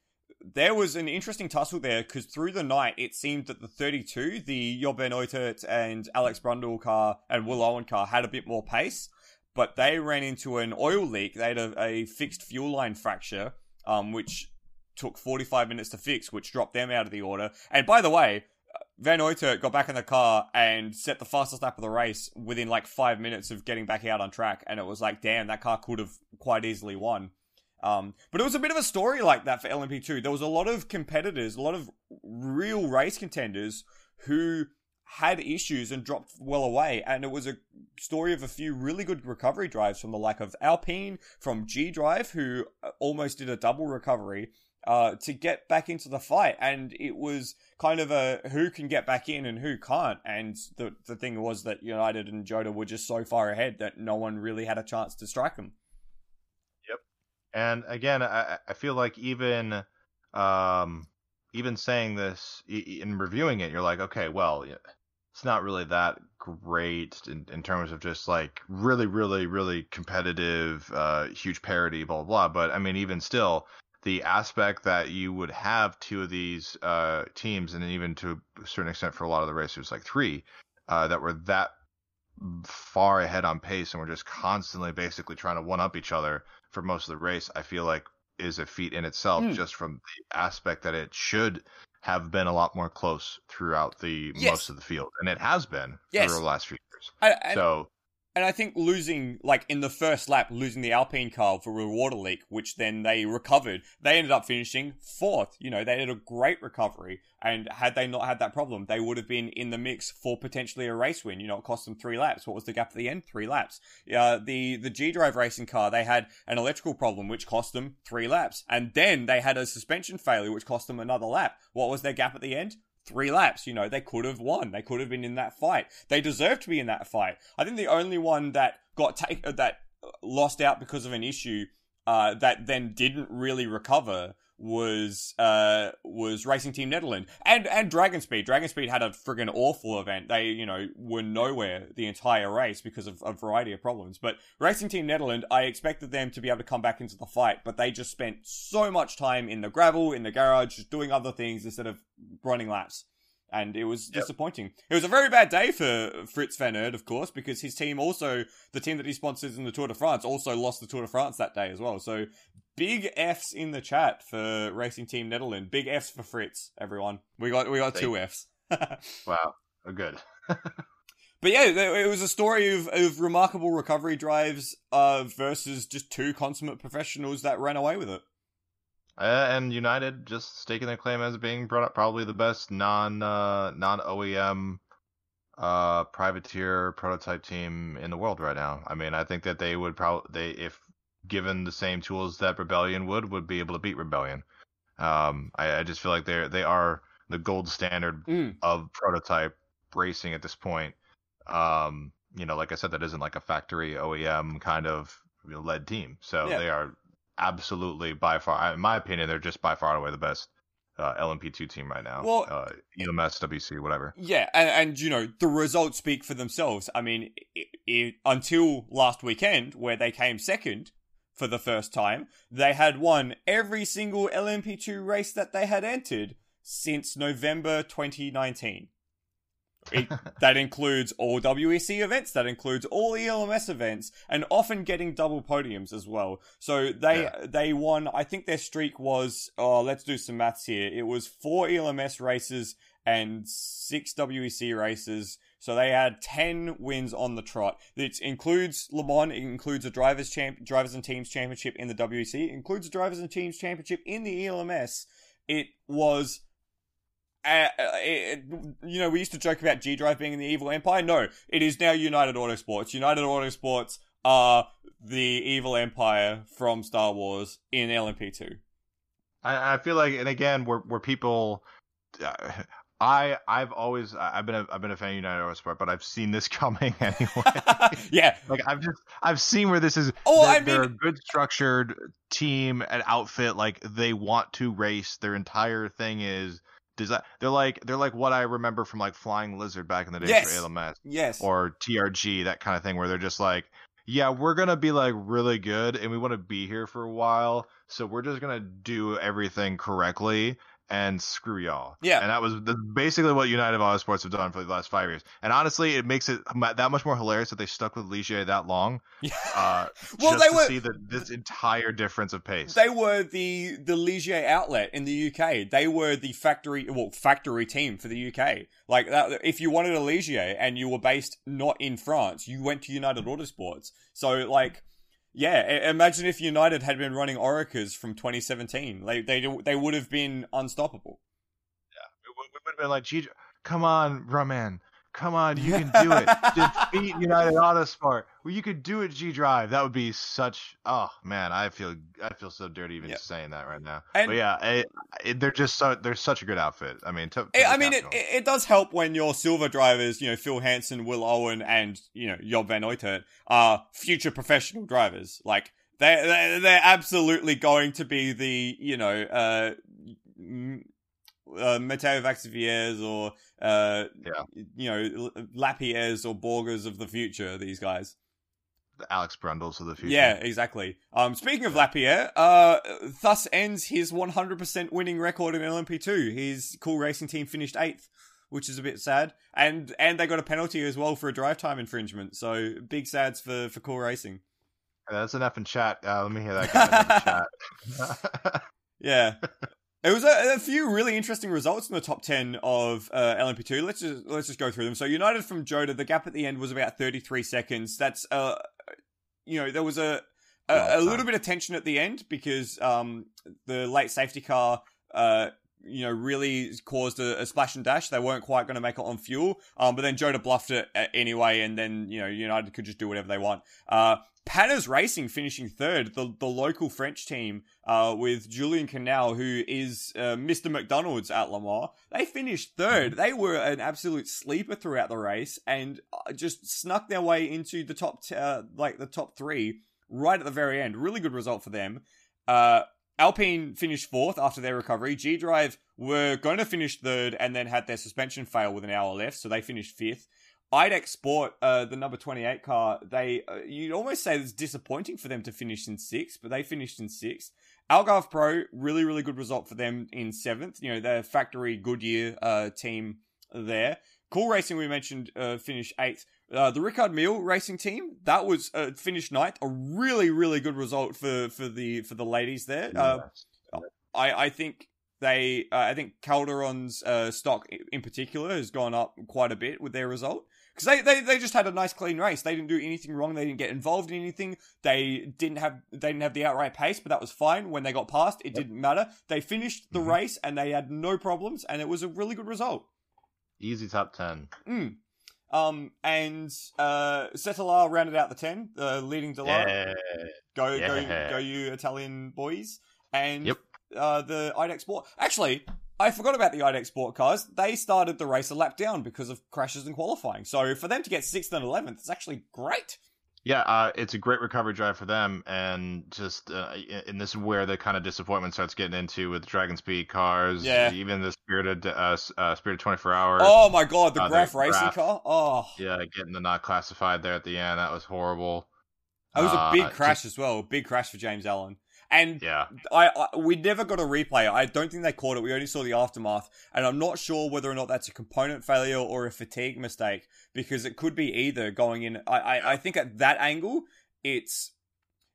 there was an interesting tussle there because through the night it seemed that the 32, the Job van Uitert and Alex Brundle car and Will Owen car had a bit more pace, but they ran into an oil leak. They had a, a fixed fuel line fracture, um, which took 45 minutes to fix, which dropped them out of the order. And by the way, Van Uitert got back in the car and set the fastest lap of the race within like five minutes of getting back out on track. And it was like, damn, that car could have quite easily won. Um, but it was a bit of a story like that for LMP2. There was a lot of competitors, a lot of real race contenders who had issues and dropped well away. And it was a story of a few really good recovery drives from the like of Alpine, from G Drive, who almost did a double recovery, uh, to get back into the fight. And it was kind of a who can get back in and who can't. And the the thing was that United and Jota were just so far ahead that no one really had a chance to strike them. And again, I, I feel like even um, even saying this in reviewing it, you're like, okay, well, it's not really that great in, in terms of just like really, really, really competitive, uh, huge parity, blah, blah, blah. But I mean, even still, the aspect that you would have two of these uh, teams, and even to a certain extent for a lot of the racers, like three, uh, that were that far ahead on pace and were just constantly basically trying to one up each other for most of the race, I feel like is a feat in itself, mm. just from the aspect that it should have been a lot more close throughout the yes. most of the field, and it has been yes. for the last few years. I, I, so and I think losing, like in the first lap, losing the Alpine car for a water leak, which then they recovered, they ended up finishing fourth. You know, they had a great recovery. And had they not had that problem, they would have been in the mix for potentially a race win. You know, it cost them three laps. What was the gap at the end? Three laps. Uh, the, the G Drive racing car, they had an electrical problem, which cost them three laps. And then they had a suspension failure, which cost them another lap. What was their gap at the end? Three laps. You know, they could have won. They could have been in that fight. They deserve to be in that fight. I think the only one that got take that lost out because of an issue uh, that then didn't really recover was uh was Racing Team Netherlands and and Dragon Speed. Dragon Speed had a friggin' awful event. They you know were nowhere the entire race because of a variety of problems. But Racing Team Netherlands, I expected them to be able to come back into the fight, but they just spent so much time in the gravel, in the garage, just doing other things instead of running laps and it was yep. disappointing. It was a very bad day for Frits van Eerd, of course, because his team also, the team that he sponsors in the Tour de France, also lost the Tour de France that day as well. So big Fs in the chat for Racing Team Nederland. Big Fs for Fritz, everyone. We got we got two Fs. *laughs* wow, oh, good. *laughs* but yeah, it was a story of, of remarkable recovery drives uh, versus just two consummate professionals that ran away with it. Uh, and United just staking their claim as being probably the best non uh, non OEM uh, privateer prototype team in the world right now. I mean, I think that they would probably they if given the same tools that Rebellion would would be able to beat Rebellion. Um, I, I just feel like they they are the gold standard mm. of prototype racing at this point. Um, you know, like I said, that isn't like a factory OEM kind of led team. So yeah. they are absolutely by far, in my opinion, they're just by far away the best uh, LMP2 team right now. Well, uh, ELMS, WC, whatever. Yeah, and, and, you know the results speak for themselves. I mean, it, it, until last weekend, where they came second for the first time, they had won every single LMP2 race that they had entered since November 2019. It, *laughs* that includes all WEC events, that includes all ELMS events, and often getting double podiums as well. So they yeah. they won. I think their streak was. Oh, let's do some maths here. It was four ELMS races and six WEC races. So they had ten wins on the trot. It includes Le Mans. It includes a drivers champ, drivers and teams championship in the WEC. It includes a drivers and teams championship in the ELMS. It was uh, it, you know, we used to joke about G Drive being in the evil empire. No, it is now United Autosports. United Autosports are the evil empire from Star Wars in LMP2. I, I feel like, and again, where where people, uh, I I've always I've been a, I've been a fan of United Autosport, but I've seen this *laughs* coming anyway. *laughs* yeah, like I've just I've seen where this is. Oh, they're, I mean, they're a good structured team and outfit. Like they want to race. Their entire thing is design. They're like they're like what I remember from like Flying Lizard back in the day yes. for ALMS. Yes. Or TRG, that kind of thing, where they're just like, yeah, we're gonna be like really good, and we want to be here for a while, so we're just gonna do everything correctly and screw y'all. Yeah. And that was the, basically what United Auto Sports have done for the last five years. And honestly, it makes it that much more hilarious that they stuck with Ligier that long. Uh, *laughs* Well, just they to were- see the, this entire difference of pace. They were the the Ligier outlet in the UK. They were the factory well factory team for the UK. Like that, if you wanted a Ligier and you were based not in France, you went to United Auto Sports. So like. Yeah, imagine if United had been running Orecas from 2017. They they they would have been unstoppable. would we would have been like, come on, Rumman. Come on, you can do it. *laughs* Defeat United Autosport. Well, you could do it, G Drive. That would be such. Oh man, I feel I feel so dirty even Yeah. saying that right now. And- but yeah, it, it, they're just so they're such a good outfit. I mean, to, I- to I mean, it, it it does help when your silver drivers, you know, Phil Hansen, Will Owen, and you know Job Van Uitert are future professional drivers. Like they they they're absolutely going to be the you know uh, uh Matteo Vaxivières or uh Yeah. you know Lapierres or Borgers of the future. These guys. the Alex Brundles of the future. Yeah, exactly. Um, speaking of Lapierre, uh, thus ends his 100% winning record in LMP2. His cool racing team finished eighth, which is a bit sad, and and they got a penalty as well for a drive time infringement. So big sads for for cool racing. that's enough in chat. Uh, let me hear that *laughs* guy in chat. *laughs* Yeah. It was a, a few really interesting results in the top ten of uh, LMP2. Let's just let's just go through them. So United from Jota, the gap at the end was about thirty three seconds. That's uh, you know, there was a a, Well a little bit of tension at the end because um the late safety car uh you know really caused a, a splash and dash. They weren't quite going to make it on fuel. Um, but then Jota bluffed it uh, anyway, and then you know United could just do whatever they want. Uh, Panis Racing finishing third, the the local French team, uh, with Julien Canal, who is uh, Mr. McDonald's at Le Mans. They finished third. They were an absolute sleeper throughout the race and uh, just snuck their way into the top, t- uh, like the top three, right at the very end. Really good result for them. Uh, Alpine finished fourth after their recovery. G Drive were going to finish third and then had their suspension fail with an hour left, so they finished fifth. IDEC Sport, uh, the number 28 car, they uh, you'd almost say it's disappointing for them to finish in sixth, but they finished in sixth. Algarve Pro, really, really good result for them in seventh. You know, their factory Goodyear uh, team there. Cool Racing, we mentioned, uh, finished eighth. Uh, the Richard Mille racing team, that was uh, finished ninth. A really, really good result for, for the for the ladies there. Uh, I, I think they, uh, I think Calderon's uh, stock in particular has gone up quite a bit with their result because they, they, they just had a nice clean race. They didn't do anything wrong. They didn't get involved in anything. They didn't have they didn't have the outright pace, but that was fine. When they got past, it didn't matter. They finished the Mhm. race and they had no problems, and it was a really good result. Easy top ten. Mm. Um, and uh, Cetilar rounded out the ten, uh, leading Dallara. Yeah. Go, go, go, you Italian boys. And Yep. uh, the IDEC Sport. Actually, I forgot about the IDEC Sport cars. They started the race a lap down because of crashes in qualifying. So for them to get 6th and 11th, it's actually great. Yeah, uh, it's a great recovery drive for them, and just uh, and this is where the kind of disappointment starts getting into with Dragon Speed cars. Yeah. even the Spirited uh, uh, Spirited Twenty Four Hours. Oh my god, the uh, Graff the racing Graff. car. Oh, Yeah, getting the not classified there at the end. That was horrible. that was a Uh, big crash just- as well. Big crash for James Allen. And yeah, I, I we never got a replay. I don't think they caught it. We only saw the aftermath, and I'm not sure whether or not that's a component failure or a fatigue mistake because it could be either going in. I I, I think at that angle, it's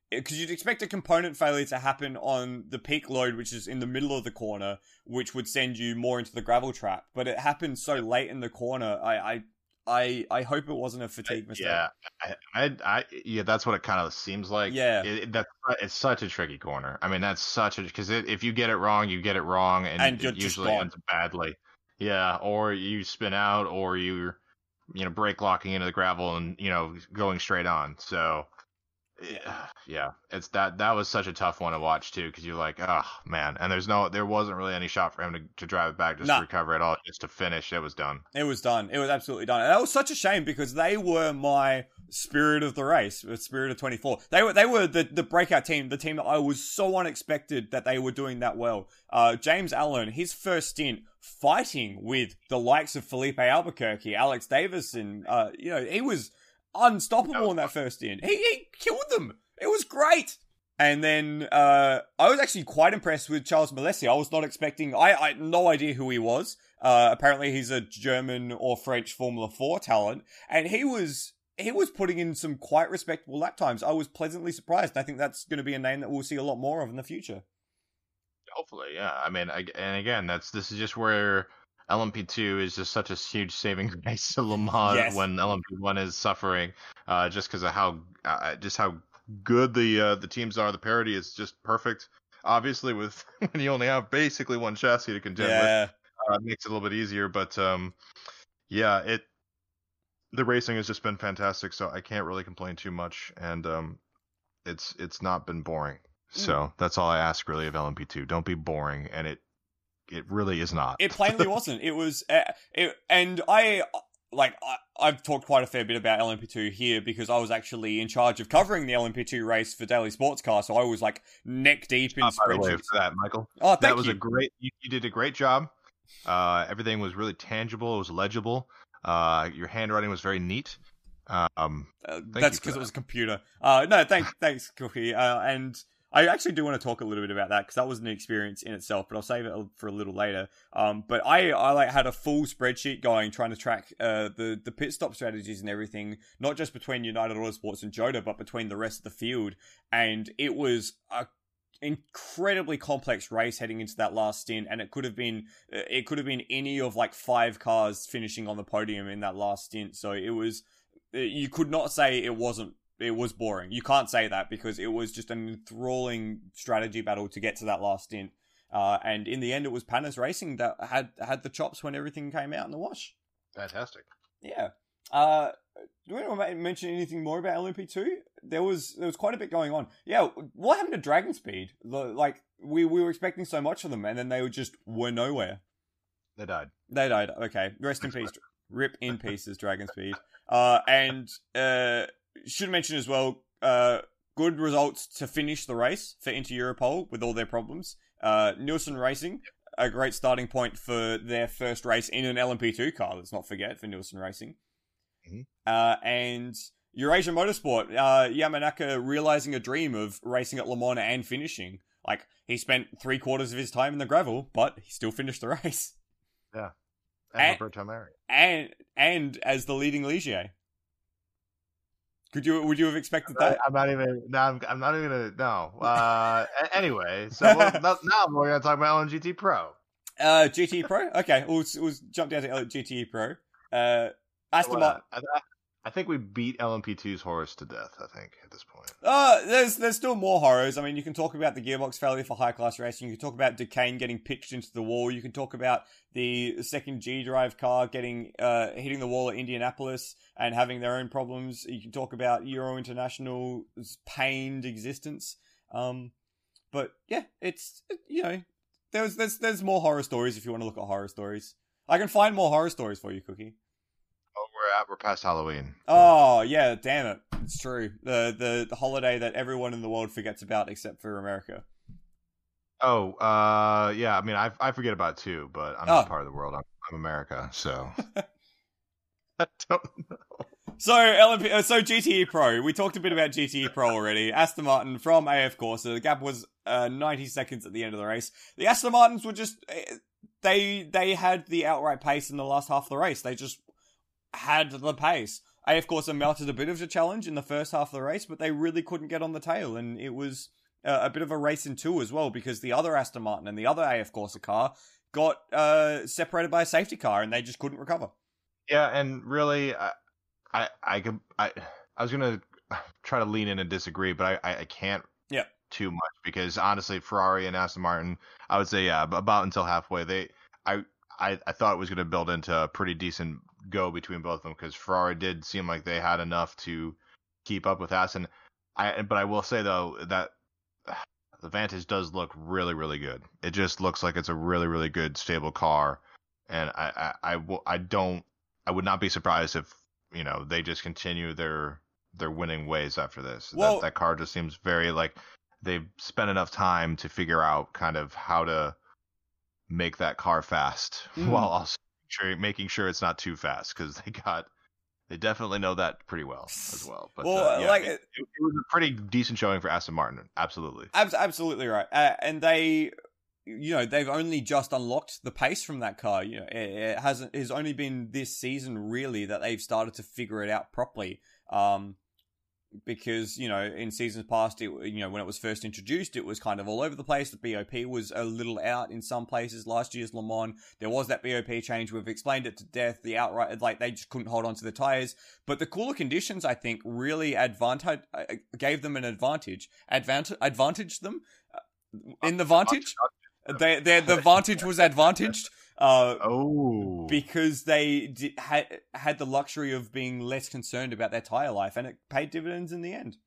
because you'd expect a component failure to happen on the peak load, which is in the middle of the corner, which would send you more into the gravel trap. But it happened so late in the corner. I I I, I hope it wasn't a fatigue mistake. yeah, I, I, I, yeah. That's what it kind of seems like. Yeah. it, it- that's it's such a tricky corner. I mean, that's such a because if you get it wrong, you get it wrong, and, And it usually gone. ends badly. Yeah, or you spin out, or you're, you know, brake locking into the gravel and you know going straight on. So, yeah, yeah, it's that that was such a tough one to watch too because you're like, oh man, and there's no, there wasn't really any shot for him to, to drive it back just Nah. to recover it all, just to finish. It was done. It was done. It was absolutely done. And that was such a shame because they were my spirit of the race, the spirit of 24. They were they were the, the breakout team, the team that I was so unexpected that they were doing that well. Uh, James Allen, his first stint fighting with the likes of Filipe Albuquerque, Alex Davison, uh, you know, he was unstoppable in that first stint. He, he killed them. It was great. And then uh, I was actually quite impressed with Charles Milesi. I was not expecting. I, I had no idea who he was. Uh, apparently, he's a German or French Formula Four talent, and he was he was putting in some quite respectable lap times. I was pleasantly surprised. I think that's going to be a name that we'll see a lot more of in the future. Hopefully, yeah. I mean, I, and again, that's this is just where LMP2 is just such a huge saving *laughs* grace to Le Mans yes. when LMP1 is suffering, uh, just because of how uh, just how good the uh, the teams are. The parity is just perfect. Obviously, with *laughs* when you only have basically one chassis to contend yeah. with, uh, it makes it a little bit easier. But um, yeah, it the racing has just been fantastic, so I can't really complain too much, and um, it's it's not been boring. Mm. So that's all I ask really of LMP2. Don't be boring, and it it really is not. It plainly *laughs* wasn't. It was, uh, it, and I like I, have talked quite a fair bit about LMP2 here because I was actually in charge of covering the LMP2 race for Daily Sports Car, so I was like neck deep in oh, spreadsheets. for that, Michael. Oh, thank that was you. a great. You, you, did a great job. Uh, everything was really tangible. It was legible. Uh, your handwriting was very neat. Um, uh, that's because that. it was a computer. Uh, no, thanks, thanks, Cookie. Uh, and I actually do want to talk a little bit about that because that was an experience in itself, but I'll save it for a little later. Um, but I, I like had a full spreadsheet going trying to track uh, the the pit stop strategies and everything, not just between United Autosports and Jota, but between the rest of the field. And it was a incredibly complex race heading into that last stint and it could have been uh, it could have been any of like five cars finishing on the podium in that last stint so it was uh, you could not say it wasn't it was boring. You can't say that because it was just an enthralling strategy battle to get to that last stint. Uh, and in the end, it was Panis Racing that had had the chops when everything came out in the wash. Fantastic. Yeah. Uh, do we want to mention anything more about LMP2? There was there was quite a bit going on. Yeah, what happened to Dragon Speed? Like we we were expecting so much of them, and then they were just were nowhere. They died. They died. Okay, rest in *laughs* peace. Rip in pieces, Dragon Speed. Uh, and uh, should mention as well, uh, good results to finish the race for Inter Europol with all their problems. Uh, Nielsen Racing, a great starting point for their first race in an LMP2 car, let's not forget, for Nielsen Racing. Mm-hmm. Uh, and Eurasia Motorsport, uh, Yamanaka realizing a dream of racing at Le Mans and finishing. Like, he spent three quarters of his time in the gravel, but he still finished the *laughs* race. Yeah. And, and, and, and as the leading Ligier. Could you? Would you have expected that? I'm not even. No, I'm, I'm not even gonna. No. Uh, anyway, so we'll, *laughs* now we're gonna talk about LMGT Pro. Uh, GT Pro. Okay, we'll, we'll jump down to GT Pro. Uh, Aston Martin. I think we beat LMP2's horrors to death. I think at this point. Uh, there's there's still more horrors. I mean, you can talk about the gearbox failure for high class racing. You can talk about Duqueine getting pitched into the wall. You can talk about the second G drive car getting uh hitting the wall at Indianapolis and having their own problems. You can talk about Euro International's pained existence. Um, but yeah, it's you know there's there's there's more horror stories if you want to look at horror stories. I can find more horror stories for you, Cookie we're at. We're past Halloween. Oh yeah, damn it! It's true. The the the holiday that everyone in the world forgets about except for America. Oh, uh, yeah. I mean, I I forget about too, but I'm not oh. part of the world. I'm, I'm America, so *laughs* I don't know. So LMP, uh, so GTE Pro. We talked a bit about GTE Pro already. Aston Martin from AF Corse. The gap was uh, 90 seconds at the end of the race. The Aston Martins were just eh, they they had the outright pace in the last half of the race. They just had the pace. AF Corse mounted a bit of a challenge in the first half of the race, but they really couldn't get on the tail, and it was uh, a bit of a race in two as well because the other Aston Martin and the other AF Corse car got uh, separated by a safety car, and they just couldn't recover. Yeah, and really, I, I, I, could, I, I was gonna *sighs* try to lean in and disagree, but I, I can't. Yeah. Too much because honestly, Ferrari and Aston Martin, I would say yeah, about until halfway, they, I, I, I thought it was going to build into a pretty decent go between both of them because Ferrari did seem like they had enough to keep up with Aston. I but I will say though that *sighs* the Vantage does look really really good. It just looks like it's a really really good stable car, and I I, I, I don't I would not be surprised if you know they just continue their their winning ways after this. Well, that, that car just seems very like they've spent enough time to figure out kind of how to make that car fast mm. *laughs* while also sure, making sure it's not too fast because they got They definitely know that pretty well as well. But Well, uh, yeah, like- it, it was a pretty decent showing for Aston Martin. Absolutely. Abs- absolutely right. Uh, and they, you know, they've only just unlocked the pace from that car. You know, it, it hasn't. It's only been this season really that they've started to figure it out properly. Um, because you know, in seasons past, it you know when it was first introduced, it was kind of all over the place. The BOP was a little out in some places. Last year's Le Mans, there was that BOP change. We've explained it to death. The outright, like they just couldn't hold on to the tires. But the cooler conditions, I think, really advantage uh, gave them an advantage. Advantage advantaged them uh, in the vantage. They, they, the *laughs* vantage was advantaged uh, Oh, because they di- had had the luxury of being less concerned about their tire life, and it paid dividends in the end.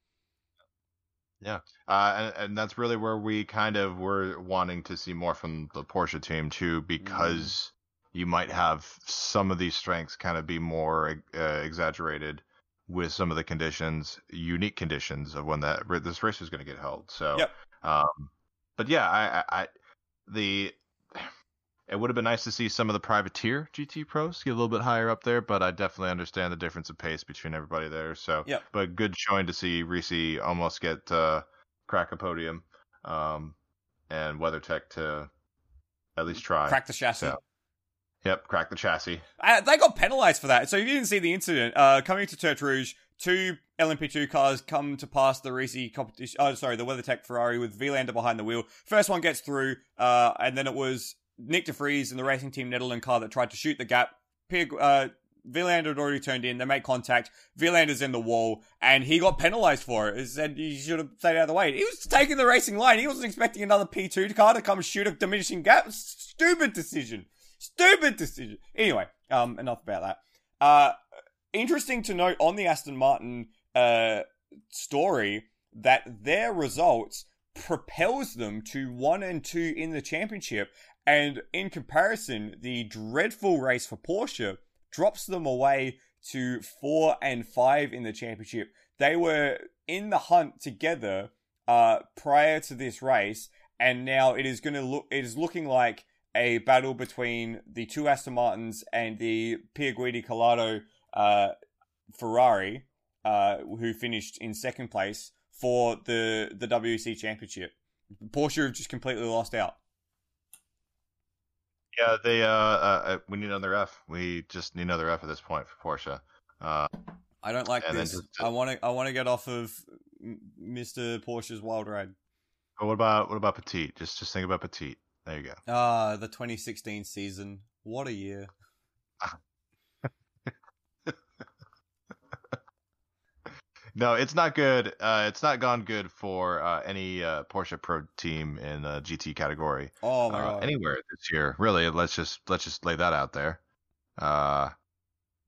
Yeah, uh, and, and that's really where we kind of were wanting to see more from the Porsche team too, because you might have some of these strengths kind of be more uh, exaggerated with some of the conditions, unique conditions of when that this race is going to get held. So, Yep. um, but yeah, I, I, I the it would have been nice to see some of the privateer GT pros get a little bit higher up there, but I definitely understand the difference of pace between everybody there. So, Yep. but good showing to see Risi almost get uh, crack a podium, um, and WeatherTech to at least try. Crack the chassis. So- Yep, crack the chassis. Uh, they got penalized for that. So if you didn't see the incident, uh, coming to Tertre Rouge, two LMP2 cars come to pass the Risi competition. Oh, sorry, the WeatherTech Ferrari with Vilander behind the wheel. First one gets through, uh, and then it was Nyck de Vries and the racing team Netherland car that tried to shoot the gap. Pierre, uh, had already turned in. They made contact. Vilander's in the wall, and he got penalized for it. He said he should have stayed out of the way. He was taking the racing line. He wasn't expecting another P2 car to come shoot a diminishing gap. Stupid decision. Stupid decision. Anyway, um, enough about that. Uh, interesting to note on the Aston Martin uh story that their results propels them to one and two in the championship, and in comparison, the dreadful race for Porsche drops them away to four and five in the championship. They were in the hunt together uh prior to this race, and now it is going to look. It is looking like a battle between the two Aston Martins and the Pier Guidi Calado uh, Ferrari, uh, who finished in second place for the the WEC Championship. Porsche have just completely lost out. Yeah, they uh, uh we need another F. We just need another F at this point for Porsche. Uh, I don't like this. just- I want to. I want to get off of Mr. Porsche's wild ride. but what about what about Petit? Just just think about Petit. There you go. Ah, the 2016 season. What a year! *laughs* No, it's not good. Uh, it's not gone good for uh, any uh, Porsche Pro team in the GT category Oh my uh, god! anywhere this year. Really, let's just let's just lay that out there. Uh,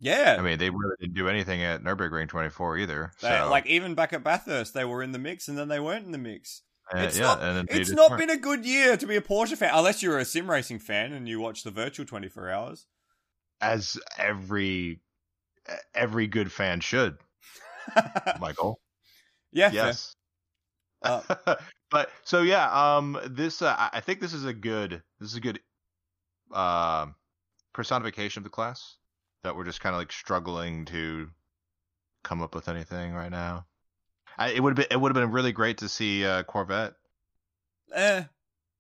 yeah, I mean, they really didn't do anything at Nurburgring 24 either. So, like even back at Bathurst, they were in the mix, and then they weren't in the mix. uh, it's yeah, not- It's not weren't. been a good year to be a Porsche fan, unless you're a sim racing fan and you watch the virtual 24 hours. as every every good fan should, *laughs* Michael. yeah, yes. Uh, *laughs* but so yeah, um, this uh, I- think this is a good this is a good um personification of the class that we're just kind of like struggling to come up with anything right now. I, it would have been it would have been really great to see uh, Corvette Eh,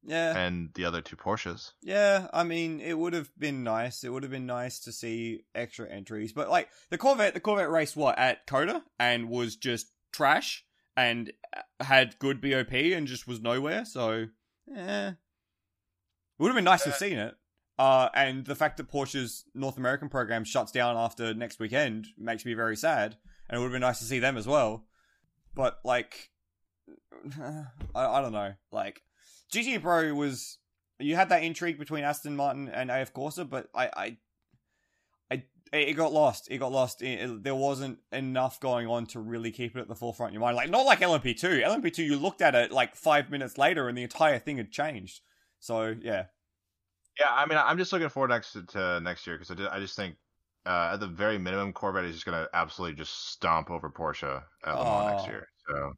yeah, and the other two Porsches. yeah. I mean, it would have been nice. It would have been nice to see extra entries, but like the Corvette, the Corvette raced what at Coda and was just trash and uh, had good BOP and just was nowhere. So, eh, it would have been nice to have seen it. Uh, and the fact that Porsche's North American program shuts down after next weekend makes me very sad. And it would have been nice to see them as well. But like, *sighs* I, I don't know. Like, GT Pro was you had that intrigue between Aston Martin and AF Corse, but I, I, I it got lost. It got lost. It, it- there wasn't enough going on to really keep it at the forefront of your mind. Like not like LMP2. LMP2, you looked at it like five minutes later, and the entire thing had changed. So yeah, Yeah, I mean, I'm just looking forward next to, to next year because I, I just think uh, at the very minimum, Corvette is just going to absolutely just stomp over Porsche at Le Mans next Oh. year. So,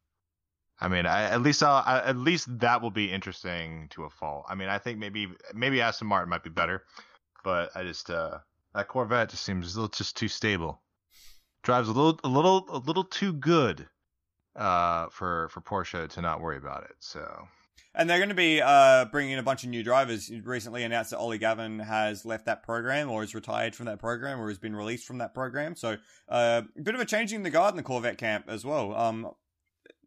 I mean, I, at least I'll, I, at least that will be interesting to a fault. I mean, I think maybe maybe Aston Martin might be better, but I just uh, that Corvette just seems a little just too stable. drives a little a little a little too good uh, for for Porsche to not worry about it. So And they're going to be uh, bringing in a bunch of new drivers. You recently announced that Ollie Gavin has left that program or is retired from that program or has been released from that program. So uh, a bit of a changing the guard in the Corvette camp as well. Um,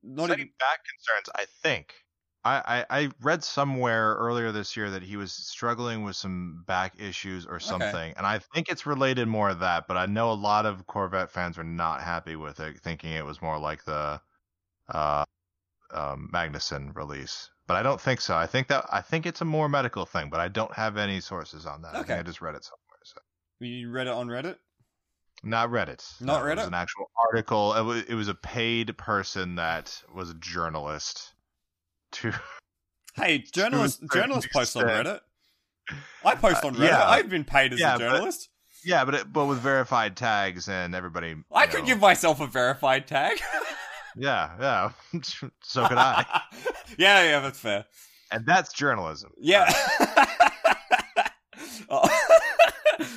not Citing even, back concerns, I think. I, I, I read somewhere earlier this year that he was struggling with some back issues or something, and I think it's related more to that. But I know a lot of Corvette fans are not happy with it, thinking it was more like the uh, um, Magnuson release. But I don't think so. I think that I think it's a more medical thing, but I don't have any sources on that. I Okay. think I just read it somewhere. So you read it on Reddit? Not Reddit. Not No, It was an actual article. It was, it was a paid person that was a journalist. To *laughs* Hey, journalists journalists post on. Reddit. I post Uh, on Reddit. yeah. I've been paid as Yeah, a but- journalist. yeah, but it, but with verified tags and everybody. I you could know- give myself a verified tag. *laughs* Yeah, yeah. *laughs* so could I. yeah, yeah, that's fair. And that's journalism. Yeah. oh.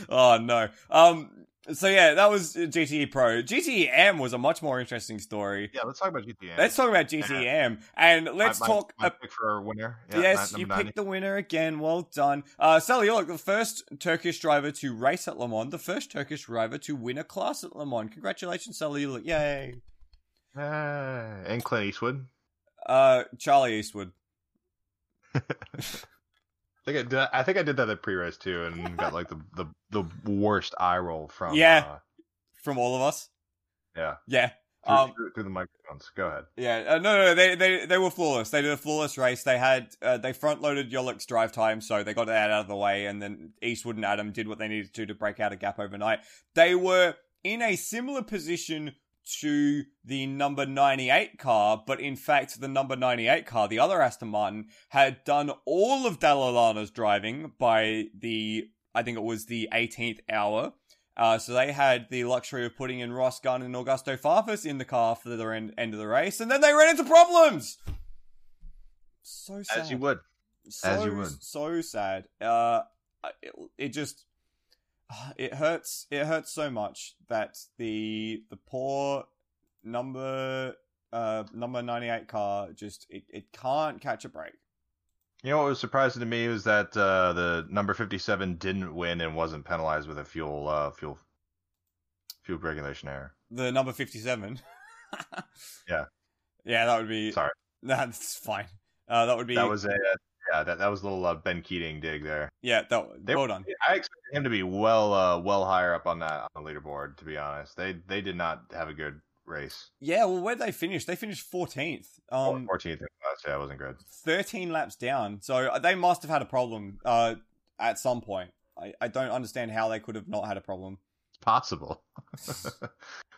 oh, no. Um. So yeah, that was GTE Pro. GTE AM was a much more interesting story. Yeah, let's talk about GTA. Let's talk about GTE *laughs* M and let's my, talk. My, uh, pick for a winner. Yeah, yes, you number picked the winner again. Well done, uh, Salih. You're like the first Turkish driver to race at Le Mans, the first Turkish driver to win a class at Le Mans. Congratulations, Salih. Like, yay. 90. Uh, and Clint Eastwood. Uh, Charlie Eastwood. *laughs* I think I did. I think I did that at pre-race too, and got like the the, the worst eye roll from. Yeah. uh, from all of us. yeah. Yeah. Through, Um, through, through the microphones. Go ahead. Yeah, uh, no, no, they, they, they were flawless. They did a flawless race. They had, uh, they front loaded Yoluc's drive time, so they got that out of the way, and then Eastwood and Adam did what they needed to to break out a gap overnight. They were in a similar position to the number 98 car, but in fact, the number 98 car, the other Aston Martin, had done all of Dalla Lana's driving by the, I think it was the 18th hour. Uh, so they had the luxury of putting in Ross Gunn and Augusto Farfus in the car for the end, end of the race, and then they ran into problems. So sad. As you would. So, as you would. So sad. Uh, it, it just *sighs* it hurts. It hurts so much that the the poor number uh number ninety eight car just it, it can't catch a break. You know what was surprising to me was that uh, the number fifty-seven didn't win and wasn't penalized with a fuel uh, fuel fuel regulation error. The number fifty seven. *laughs* Yeah. Yeah, that would be. Sorry. *laughs* That's fine. Uh, that would be. That was a uh, yeah that that was a little uh, Ben Keating dig there. yeah. That They- well done. I expected him to be well uh, well higher up on that on the leaderboard. To be honest, they they did not have a good race. Yeah. Well, where they finished? They finished fourteenth. Um, Fourteenth in class, yeah, wasn't good. 13 laps down. So they must have had a problem uh, at some point. I, I don't understand how they could have not had a problem. It's possible. *laughs*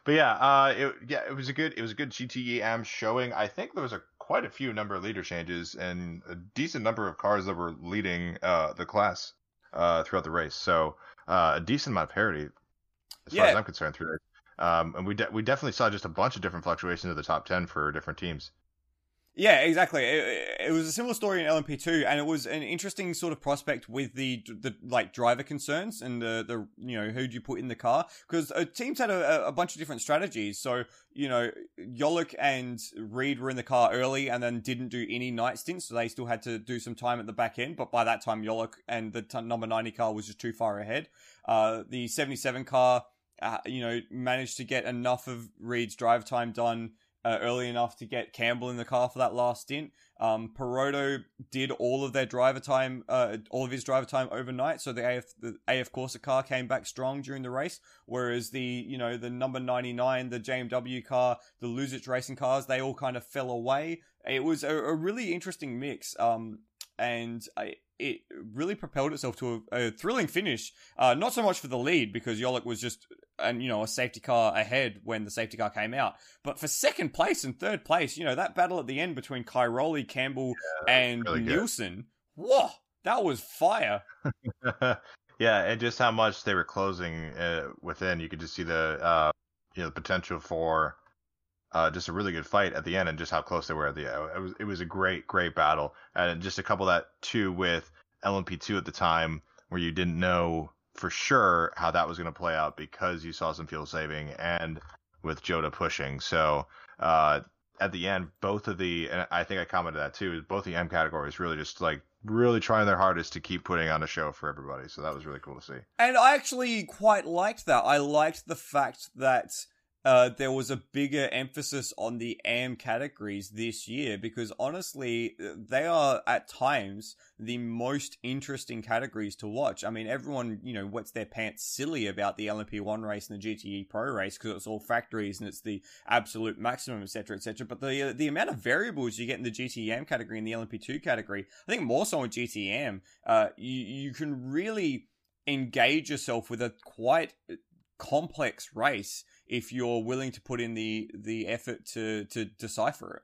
but yeah, uh, it, yeah, it was a good it was a good GTE AM showing. I think there was a quite a few number of leader changes and a decent number of cars that were leading uh, the class uh, throughout the race. So uh, a decent amount of parity as far as I'm concerned through it. Um, and we de- we definitely saw just a bunch of different fluctuations of the top ten for different teams. Yeah, exactly. It, it- was a similar story in LMP2, and it was an interesting sort of prospect with the the like driver concerns and the the you know who do you put in the car because uh, teams had a, a bunch of different strategies. So you know Yoluc and Ried were in the car early and then didn't do any night stints, so they still had to do some time at the back end. But by that time, Yoluc and the t- number ninety car was just too far ahead. Uh, the seventy seven car, uh, you know, managed to get enough of Ried's drive time done uh, early enough to get Campbell in the car for that last stint. Um, did all of their driver time, uh, all of his driver time overnight. So the AF, the AF Corse car came back strong during the race. Whereas the, you know, the number 99, the JMW car, the Luzich racing cars, they all kind of fell away. It was a, a really interesting mix. Um, and I, it really propelled itself to a, a thrilling finish. Uh, not so much for the lead because Yoluc was just, and you know, a safety car ahead when the safety car came out. But for second place and third place, you know, that battle at the end between Cairoli, Campbell, and really. Nielsen, whoa, that was fire. *laughs* yeah, and just how much they were closing uh, within, you could just see the uh, you know the potential for uh, just a really good fight at the end, and just how close they were at the end. It was it was a great great battle, and just a couple that too with LMP2 at the time where you didn't know for sure how that was going to play out because you saw some fuel saving and with Jota pushing. So uh, at the end, both of the and I think I commented that too. Both the M categories really just like really trying their hardest to keep putting on a show for everybody. So that was really cool to see. And I actually quite liked that. I liked the fact that uh, there was a bigger emphasis on the AM categories this year because honestly, they are at times the most interesting categories to watch. I mean, everyone, you know, wets their pants silly about the LMP1 race and the GTE Pro race because it's all factories and it's the absolute maximum, etc., etc. But the the amount of variables you get in the GTM category and the LMP2 category, I think more so in GTM, uh, you, you can really engage yourself with a quite complex race if you're willing to put in the the effort to to decipher it.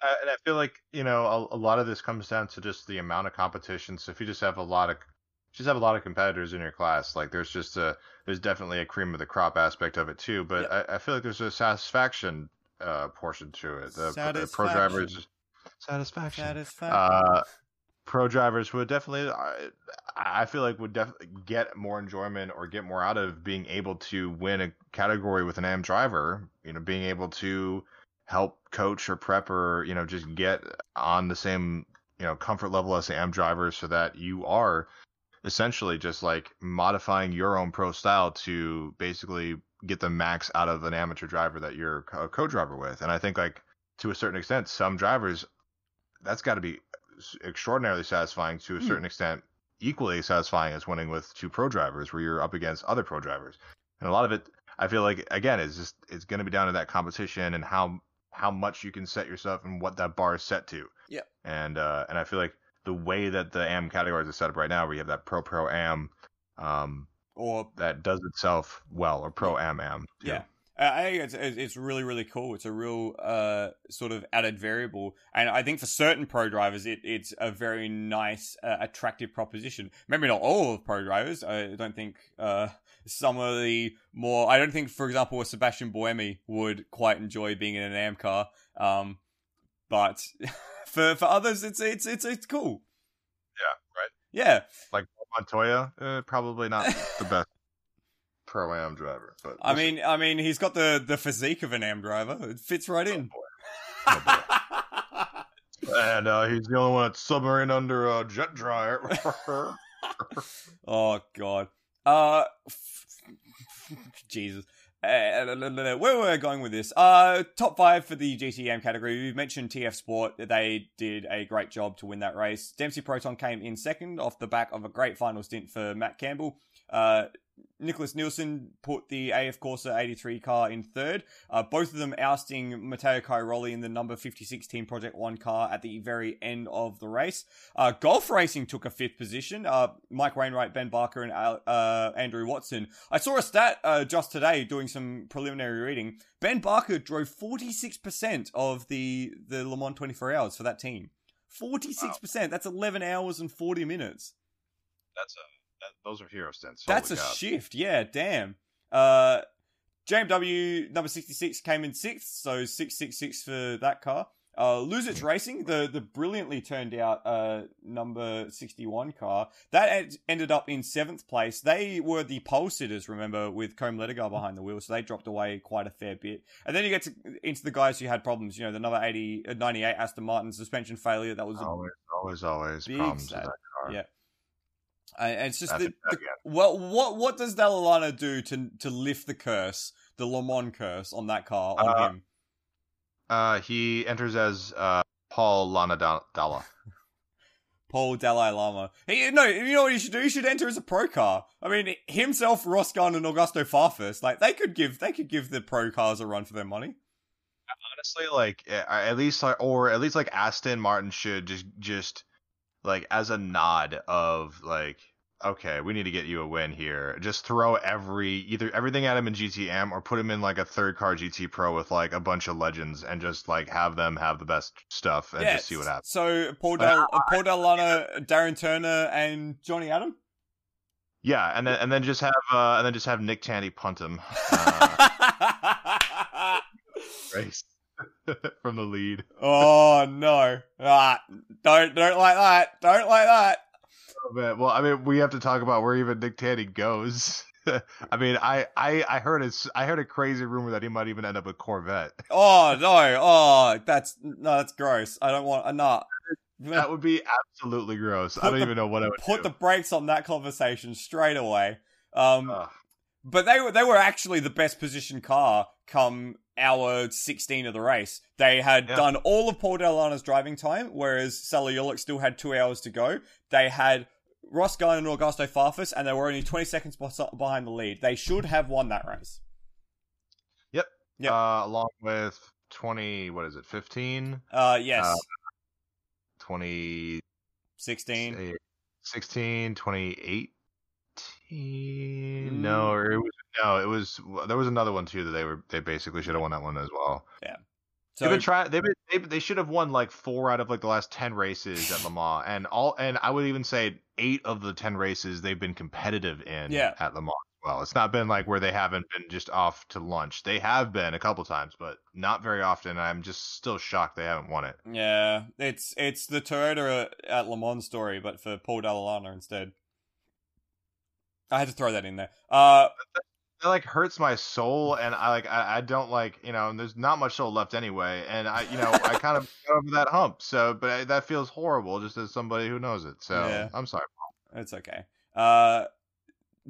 Uh, and I feel like you know a, a, lot of this comes down to just the amount of competition. So if you just have a lot of just have a lot of competitors in your class, like there's just a there's definitely a cream of the crop aspect of it too. But. I, I, feel like there's a satisfaction uh, portion to it. The, the pro drivers satisfaction. Satisfaction. Uh, pro drivers would definitely I, I feel like would definitely get more enjoyment or get more out of being able to win a category with an AM driver, you know, being able to help coach or prep or, you know, just get on the same, you know, comfort level as the AM drivers so that you are essentially just like modifying your own pro style to basically get the max out of an amateur driver that you're a co-driver with. And I think like to a certain extent, some drivers that's got to be extraordinarily satisfying to a hmm. certain mm. extent, equally satisfying as winning with two pro drivers where you're up against other pro drivers. And a lot of it, I feel like, again, is just it's going to be down to that competition and how how much you can set yourself and what that bar is set to. Yeah. And uh, and I feel like the way that the AM categories are set up right now, where you have that pro pro am, um, or that does itself well, or pro am am. Yeah. I think it's it's really really cool. It's a real uh, sort of added variable, and I think for certain pro drivers, it, it's a very nice, uh, attractive proposition. Maybe not all of pro drivers. I don't think uh, some of the more. I don't think, for example, a Sebastian Buemi would quite enjoy being in an AM car. Um, but *laughs* for for others, it's it's it's it's cool. Yeah. Right. Yeah. Like Montoya, uh, probably not the best pro am driver. But I mean, I mean, he's got the the physique of an am driver. It fits right oh, in. Oh, and uh, he's the only one that's submarine under a jet dryer. *laughs* oh God. Uh, *laughs* Jesus. Uh, where were we going with this? Uh, top five for the GTM category. We've mentioned TF Sport. They did a great job to win that race. Dempsey Proton came in second off the back of a great final stint for Matt Campbell. Uh, Nicklas Nielsen put the AF Corse 83 car in third, uh, both of them ousting Matteo Cairoli in the number 56 Team Project 1 car at the very end of the race. Uh, Gulf Racing took a fifth position. Uh, Mike Wainwright, Ben Barker, and uh, Andrew Watson. I saw a stat uh, just today doing some preliminary reading. Ben Barker drove 46% of the, the Le Mans 24 hours for that team. 46%. Wow. That's 11 hours and 40 minutes. That's a those are hero stints. That's a God. shift. Yeah, damn. Uh, JMW number 66 came in sixth, so 666 for that car. Uh, Luzich Racing, the, the brilliantly turned out uh, number 61 car, that ed- ended up in seventh place. They were the pole sitters, remember, with Côme Ledogar behind the wheel, so they dropped away quite a fair bit. And then you get to, into the guys who had problems, you know, the number 80, uh, 98 Aston Martin suspension failure. That was always, always, always problems with that car. Yeah. And it's just the, the well, what what does Dalla Lana do to to lift the curse, the Le Mans curse on that car on uh, him? Uh, he enters as uh, Paul Lana Dalla. *laughs* Paul Dalai Lama. He, no, you know what he should do? He should enter as a pro car. I mean, himself, Ross Gunn, and Augusto Farfus, like they could give they could give the pro cars a run for their money. Honestly, like at least, or at least like Aston Martin should just just like as a nod of like okay, we need to get you a win here. Just throw every either everything at him in GTM or put him in like a third car GT Pro with like a bunch of legends and just like have them have the best stuff and just see what happens. So Paul Del uh, Paul Dall'Anna, Darren Turner, and Johnny Adam. Yeah, and then and then just have uh, and then just have Nick Tandy punt him. Uh, *laughs* race. *laughs* from the lead. Oh no! Ah, don't don't like that! Don't like that! bit. Well, I mean, we have to talk about where even Nick Tandy goes. *laughs* I mean, I, I I heard a I heard a crazy rumor that he might even end up a Corvette. Oh no! Oh, that's no, that's gross. I don't want. Uh, nah. That would be absolutely gross. Put I don't the- even know what I would Put do. the brakes on that conversation straight away. Um, but they were they were actually the best positioned car come hour 16 of the race. They had Yeah. done all of Paul Dalla Lana's driving time, whereas Salih Saliulik still had two hours to go. They had Ross Gunn and Augusto Farfus, and they were only 20 seconds behind the lead. They should have won that race. Yep. Uh, along with twenty, what is it, fifteen? Uh, yes, Uh, 20, 16. eh, 16, 2018? Mm. No, or it was no, it was there was another one too that they were they basically should have won that one as well. So they've been trying. They've been, they they should have won like four out of like the last ten races at Le *laughs* Mans, and all and I would even say eight of the ten races they've been competitive in Yeah. at Le Mans. Well, it's not been like where they haven't been just off to lunch. They have been a couple times, but not very often. I'm just still shocked they haven't won it. Yeah, it's it's the Toyota at Le Mans story, but for Paul Dalla Lana instead. I had to throw that in there. Uh, It like hurts my soul, and I like I, I don't like you know. And there's not much soul left anyway, and I you know I kind of *laughs* got over that hump. So, but I, that feels horrible just as somebody who knows it. So Yeah. I'm sorry. it's okay. Uh,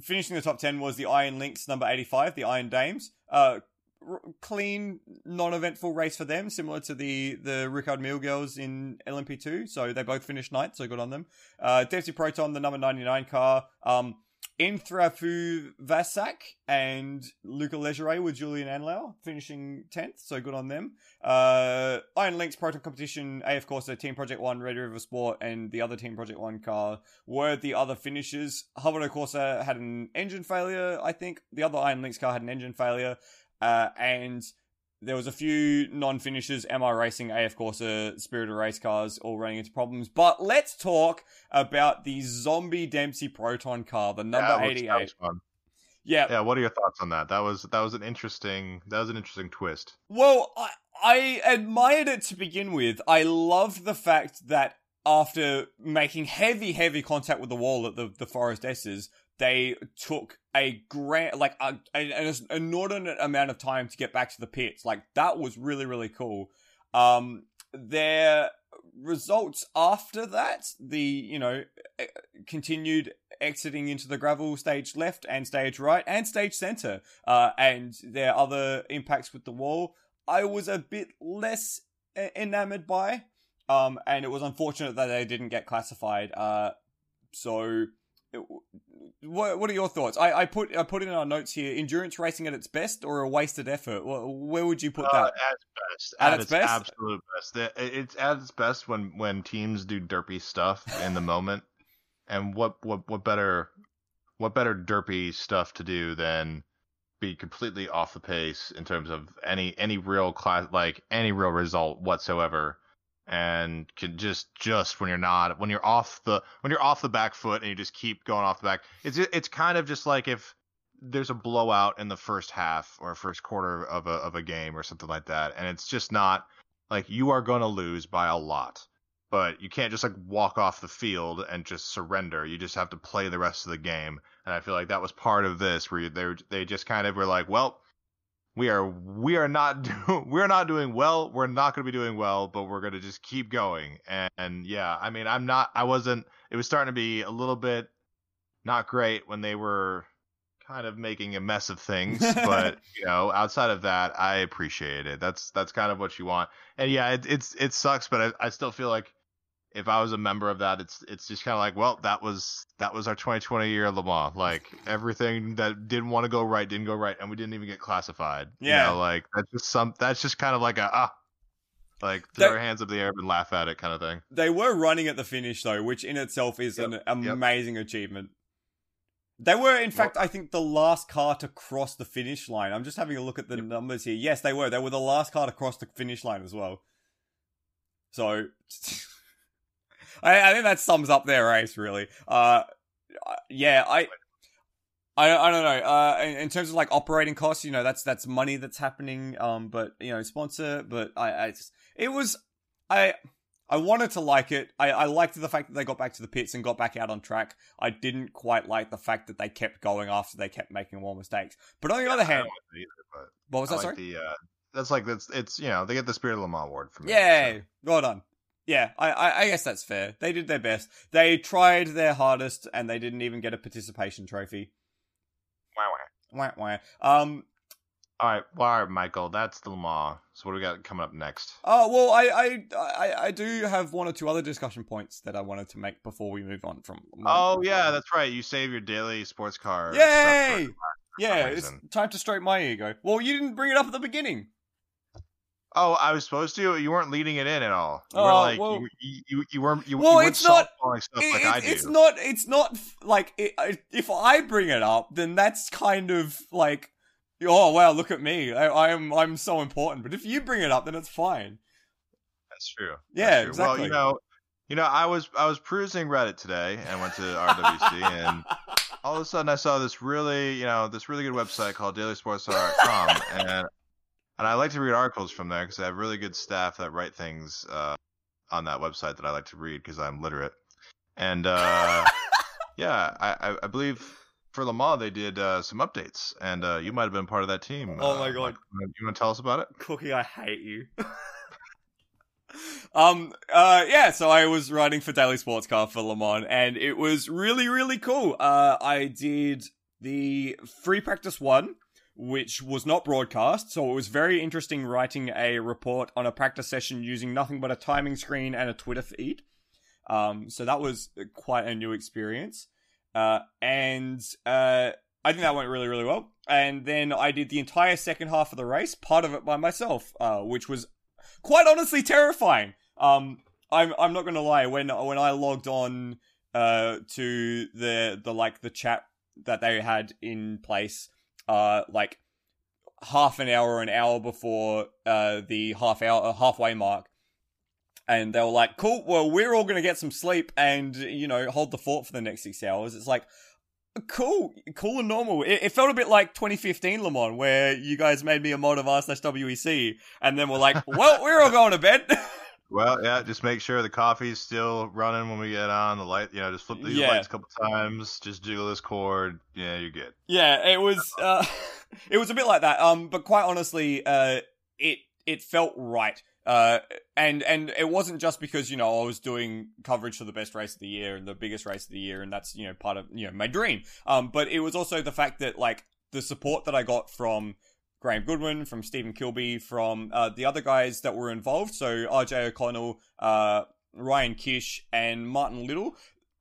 finishing the top ten was the Iron Lynx number eighty-five, the Iron Dames. Uh, r- clean, non-eventful race for them, similar to the the Richard Mille girls in LMP2. So they both finished ninth, so good on them. Uh, Dempsey Proton, the number ninety-nine car. Um, Inthraphuvasak and Luca Légeret with Julien Andlauer finishing 10th, so good on them. Uh, Iron Lynx Proton Competition, AF Corse, Team Project 1, Red River Sport, and the other Team Project 1 car were the other finishers. Havaro Corsa had an engine failure, I think. The other Iron Lynx car had an engine failure. Uh, and there was a few non-finishers, MR Racing, AF Corse, of Race cars, all running into problems. But let's talk about the Zombie Dempsey Proton car, the number that 88. Yeah, Yeah, what are your thoughts on that? That was that was an interesting that was an interesting twist. Well, I, I admired it to begin with. I loved the fact that after making heavy, heavy contact with the wall at the, the Forest Esses, they took a grand, like a, an inordinate amount of time to get back to the pits. Like that was really, really cool. Um, their results after that, the you know continued exiting into the gravel stage left and stage right and stage center, uh, and their other impacts with the wall, I was a bit less enamored by. Um, and it was unfortunate that they didn't get classified. Uh, so, it, what what are your thoughts? I, I put I put in our notes here: endurance racing at its best or a wasted effort. Where would you put Uh, that? at its best, At at, its its, best? absolute best. It's at its best when when teams do derpy stuff in the moment. And what what what better what better derpy stuff to do than be completely off the pace in terms of any any real class like any real result whatsoever and can just just when you're not when you're off the when you're off the back foot and you just keep going off the back it's it's kind of just like if there's a blowout in the first half or first quarter of a of a game or something like that and it's just not like you are going to lose by a lot but you can't just like walk off the field and just surrender. You just have to play the rest of the game and i feel like that was part of this where they they just kind of were like well we are we are not *laughs* do, we're not doing well. We're not going to be doing well but we're going to just keep going. And, and yeah i mean i'm not i wasn't it was starting to be a little bit not great when they were kind of making a mess of things but *laughs* you know outside of that i appreciate it. That's that's kind of what you want. And yeah it, it's it sucks but I, I still feel like if I was a member of that, it's it's just kind of like, well, that was that was our 2020 year Le Mans. Like *laughs* everything that didn't want to go right didn't go right, and we didn't even get classified. Yeah. you know, like that's just some. That's just kind of like a ah, like throw That- our hands up the air and laugh at it kind of thing. They were running at the finish though, which in itself is Yep, an amazing achievement. They were, in fact, I think, the last car to cross the finish line. I'm just having a look at the numbers here. Yes, they were. They were the last car to cross the finish line as well. So, *laughs* I, I think that sums up their race, really. Uh, yeah, I, I, I don't know. Uh, in, in terms of like operating costs, you know, that's that's money that's happening. Um, but you know, sponsor. But I, I just, it was, I, I wanted to like it. I, I liked the fact that they got back to the pits and got back out on track. I didn't quite like the fact that they kept going after they kept making more mistakes. But on the other hand, either, what was I that? like sorry. the uh, that's like that's it's you know they get the Spirit of Le Mans award from me. Yay! Well done. Yeah, I, I, I guess that's fair. They did their best. They tried their hardest, and they didn't even get a participation trophy. Wow, wow. Wah, wah. Um. All right, well, all right, Michael, that's the Le Mans. So what do we got coming up next? Oh well, I, I, I, I do have one or two other discussion points that I wanted to make before we move on from. Oh yeah, that's right. You save your daily sports car. Yay! Yeah, it's time to stroke my ego. Well, you didn't bring it up at the beginning. Oh, I was supposed to. You weren't leading it in at all. You Oh, were like well- you, you, you weren't. You, Well, you weren't it's not- stuff It- like it's, I do. it's not. It's not like it, if I bring it up, then that's kind of like, oh wow, look at me. I, I'm I'm so important. But if you bring it up, then it's fine. That's true. Yeah, That's true. Well, you know, you know, I was I was perusing Reddit today and went to RWC and *laughs* all of a sudden I saw this really, you know, this really good website called DailySportsCar.com *laughs* and and I like to read articles from there because I have really good staff that write things uh, on that website that I like to read because I'm literate. And uh, *laughs* yeah, I, I, believe for Le Mans they did uh, some updates, and uh, you might have been part of that team. Oh uh, my God. You want to tell us about it? Cookie, I hate you. *laughs* um, uh, yeah, so I was writing for Daily Sports Car for Le Mans, and it was really, really cool. Uh, I did the free practice one, which was not broadcast, so it was very interesting writing a report on a practice session using nothing but a timing screen and a Twitter feed. Um, so that was quite a new experience. Uh, and, uh, I think that went really, really well. And then I did the entire second half of the race, part of it by myself, uh, which was quite honestly terrifying. Um, I'm I'm not gonna lie. When when I logged on uh to the the like the chat that they had in place, uh, like half an hour, or an hour before uh the half hour uh, halfway mark. And they were like, "Cool. Well, we're all gonna get some sleep and you know hold the fort for the next six hours." It's like, cool, cool and normal. It, it felt a bit like 2015 Le where you guys made me a mod of r slash WEC, and then we're like, well, we're all going to bed. *laughs* Well, yeah, just make sure the coffee's still running when we get on. The light, you know, just flip these Yeah. lights a couple times. Just jiggle this cord. Yeah, you're good. yeah, it was, uh, *laughs* it was a bit like that. Um, but quite honestly, uh, it it felt right. Uh, and and it wasn't just because you know I was doing coverage for the best race of the year and the biggest race of the year, and that's you know part of you know my dream. Um, but it was also the fact that like the support that I got from Graham Goodwin, from Stephen Kilbey, from uh, the other guys that were involved. So RJ O'Connell, uh, Ryan Kish, and Martin Little.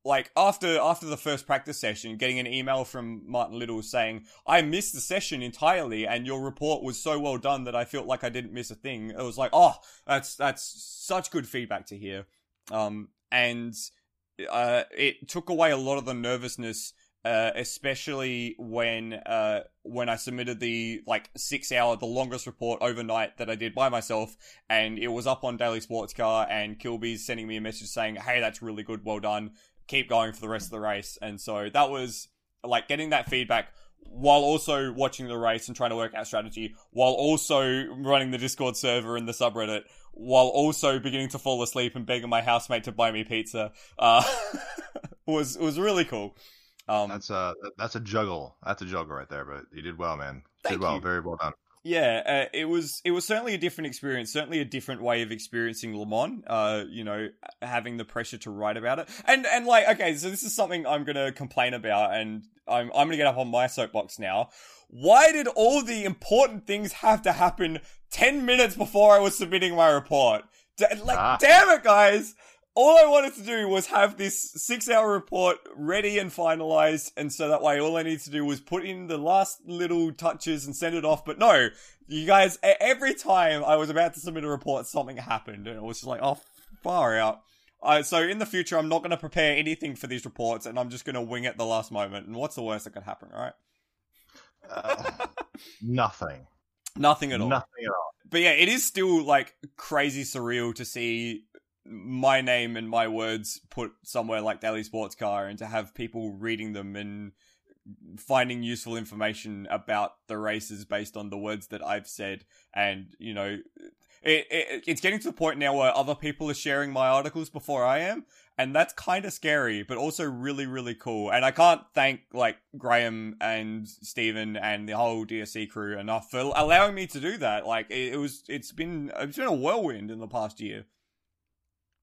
Like after after the first practice session, getting an email from Martin Little saying, "I missed the session entirely, and your report was so well done that I felt like I didn't miss a thing." It was like, "Oh, that's that's such good feedback to hear," um, and uh, it took away a lot of the nervousness uh, especially when uh, when I submitted the like six hour, the longest report overnight that I did by myself, and it was up on Daily Sports Car, and Kilbey's sending me a message saying, "Hey, that's really good, well done, keep going for the rest of the race." And so that was like getting that feedback while also watching the race and trying to work out strategy, while also running the Discord server and the subreddit, while also beginning to fall asleep and begging my housemate to buy me pizza, uh, *laughs* was was really cool. Um, That's a that's a juggle. That's a juggle right there. But you did well, man. Thank did well. you. Very well done. yeah, uh, it was it was certainly a different experience, certainly a different way of experiencing Le Mans. Uh, you know, having the pressure to write about it, and and like, okay, so this is something I'm gonna complain about, and I'm I'm gonna get up on my soapbox now. Why did all the important things have to happen ten minutes before I was submitting my report? D- like, Ah. damn it, guys! All I wanted to do was have this six hour report ready and finalized, and so that way all I needed to do was put in the last little touches and send it off. But no, you guys, every time I was about to submit a report, something happened, and it was just like, oh, far out. Uh, so in the future, I'm not going to prepare anything for these reports, and I'm just going to wing it at the last moment. And what's the worst that could happen, right? Uh, *laughs* nothing. Nothing at all. Nothing at all. but yeah, it is still like crazy surreal to see my name and my words put somewhere like Daily Sports Car and to have people reading them and finding useful information about the races based on the words that I've said and you know it, it it's getting to the point now where other people are sharing my articles before I am, and that's kind of scary, but also really really cool. And I can't thank like Graham and Stephen and the whole DSC crew enough for allowing me to do that. Like it, it was, it's been it's been a whirlwind in the past year.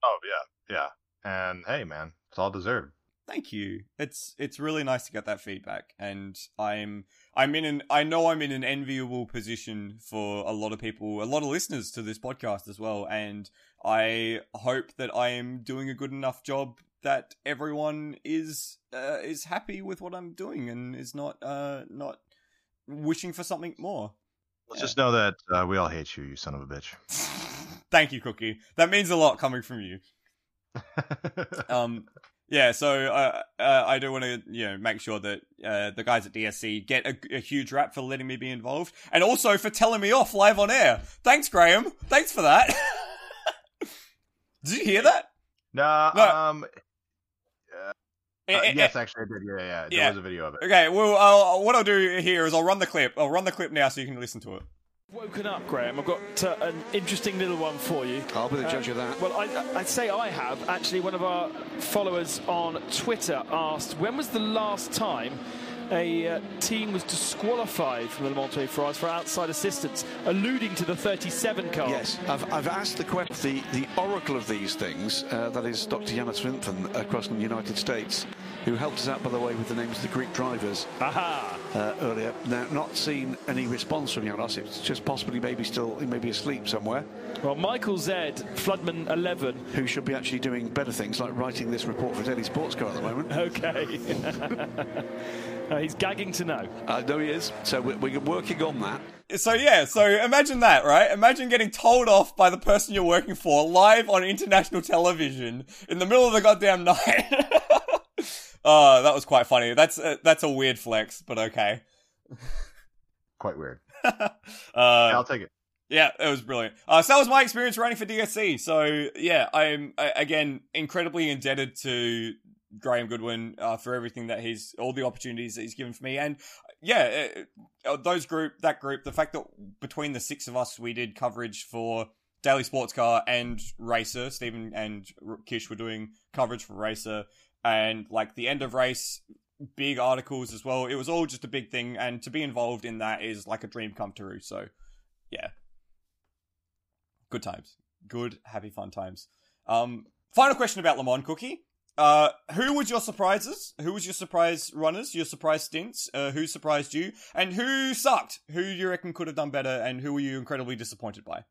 Oh yeah, yeah. And hey, man, it's all deserved. Thank you. It's it's really nice to get that feedback, and I'm I'm in an I know I'm in an enviable position for a lot of people, a lot of listeners to this podcast as well, and I hope that I am doing a good enough job that everyone is uh, is happy with what I'm doing and is not uh not wishing for something more. Let's yeah. just know that uh, we all hate you, you son of a bitch. *laughs* Thank you, Cookie. That means a lot coming from you. *laughs* um, yeah, so uh, uh, I do want to you know make sure that uh, the guys at DSC get a, a, huge rap for letting me be involved, and also for telling me off live on air. Thanks, Graham. Thanks for that. *laughs* did you hear that? Nah, no. Um. Uh, yes, actually, I did. Yeah, yeah. There yeah. was a video of it. Okay. Well, I'll, what I'll do here is I'll run the clip. I'll run the clip now so you can listen to it. Woken up, Graham. I've got uh, an interesting little one for you. I'll be the judge of that. Well, I, would say I have. Actually, one of our followers on Twitter asked, when was the last time a uh, team was disqualified from the Le Mans France for outside assistance, alluding to the 37 car. Yes, I've, I've asked the the, the oracle of these things, uh, that is Dr. Janos Wimpffen across the United States, who helped us out, by the way, with the names of the Greek drivers Aha. Uh, earlier. Now, not seen any response from Janos. It's just possibly maybe still, maybe asleep somewhere. Well, Michael Zed, Floodman 11. Who should be actually doing better things like writing this report for Daily Sports Car at the moment. Okay. *laughs* uh, he's gagging to know. I know he is. So we're, we're working on that. So yeah, so imagine that, right? Imagine getting told off by the person you're working for live on international television in the middle of the goddamn *laughs* night. Oh, that was quite funny. That's a, that's a weird flex, but okay. Quite weird. *laughs* uh, yeah, I'll take it. Yeah, it was brilliant. Uh, so that was my experience running for DSC. So yeah, I'm again incredibly indebted to Graham Goodwin uh, for everything that he's, all the opportunities that he's given for me, and yeah, uh, uh, those group, that group, the fact that between the six of us, we did coverage for Daily Sports Car and Racer. Stephen and Kish were doing coverage for Racer and like the end of race big articles as well. It was all just a big thing, and to be involved in that is like a dream come true. So, yeah, good times, good happy fun times. Um, final question about Le Mans Cookie. Uh, who was your surprises? Who was your surprise runners? Your surprise stints? Uh, who surprised you? And who sucked? Who you reckon could have done better? And who were you incredibly disappointed by?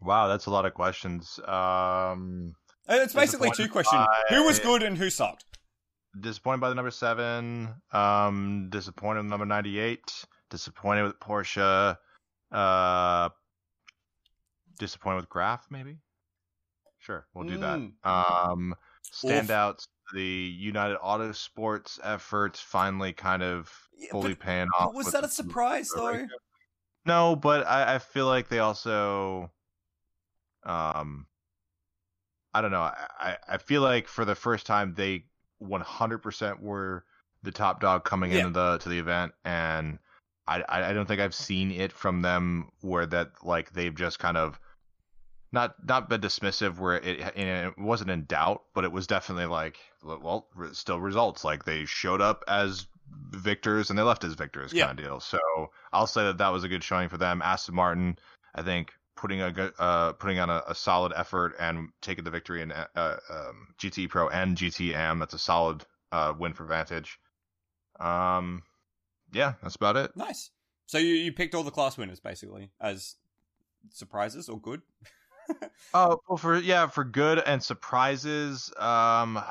Wow, that's a lot of questions. Um, it's basically two questions: by... who was good and who sucked. Disappointed by the number seven. Um, disappointed with number ninety-eight. Disappointed with Porsche. Uh, disappointed with Graff, maybe. Sure, we'll do mm. that. Um, standouts. The United Autosports efforts finally kind of fully but, paying off. was that a surprise though? No, but I, I feel like they also um I don't know. I, I feel like for the first time they 100% were the top dog coming yeah. into the to the event, and I I don't think I've seen it from them where that like they've just kind of not not been dismissive where it it wasn't in doubt, but it was definitely like well still results like they showed up as victors and they left as victors yeah. kind of deal. So I'll say that that was a good showing for them. Aston Martin, I think putting a uh, putting on a, a, solid effort and taking the victory in uh, um, GT Pro and GTM. That's a solid uh, win for Vantage. Um, yeah, that's about it. Nice. So you, you picked all the class winners basically as surprises or good. *laughs* oh well, for yeah, for good and surprises. Um,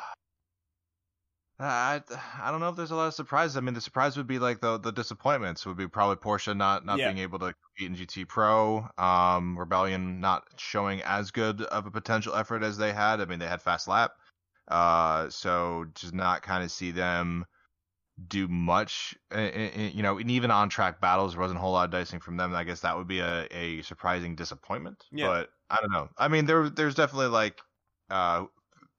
I I don't know if there's a lot of surprises. I mean, the surprise would be like the the disappointments would be probably Porsche not not yeah. being able to compete in GT Pro, um, Rebellion not showing as good of a potential effort as they had. I mean, they had fast lap, uh, so just not kind of see them do much. You know, and even on track battles, there wasn't a whole lot of dicing from them. I guess that would be a, a surprising disappointment. Yeah. But I don't know. I mean, there there's definitely like uh,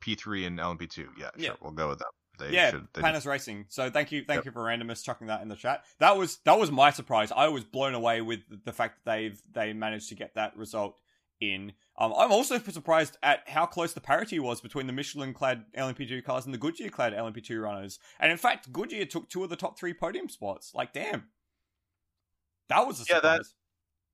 P3 and LMP2. Yeah, sure, yeah. we'll go with them They yeah, should, Panis Racing. So thank you, thank Yep. you for randomness chucking that in the chat. That was that was my surprise. I was blown away with the fact that they've they managed to get that result in. Um, I'm also surprised at how close the parity was between the Michelin-clad LMP2 cars and the Goodyear-clad LMP2 runners. And in fact, Goodyear took two of the top three podium spots. Like, damn, that was a Yeah, surprise. that-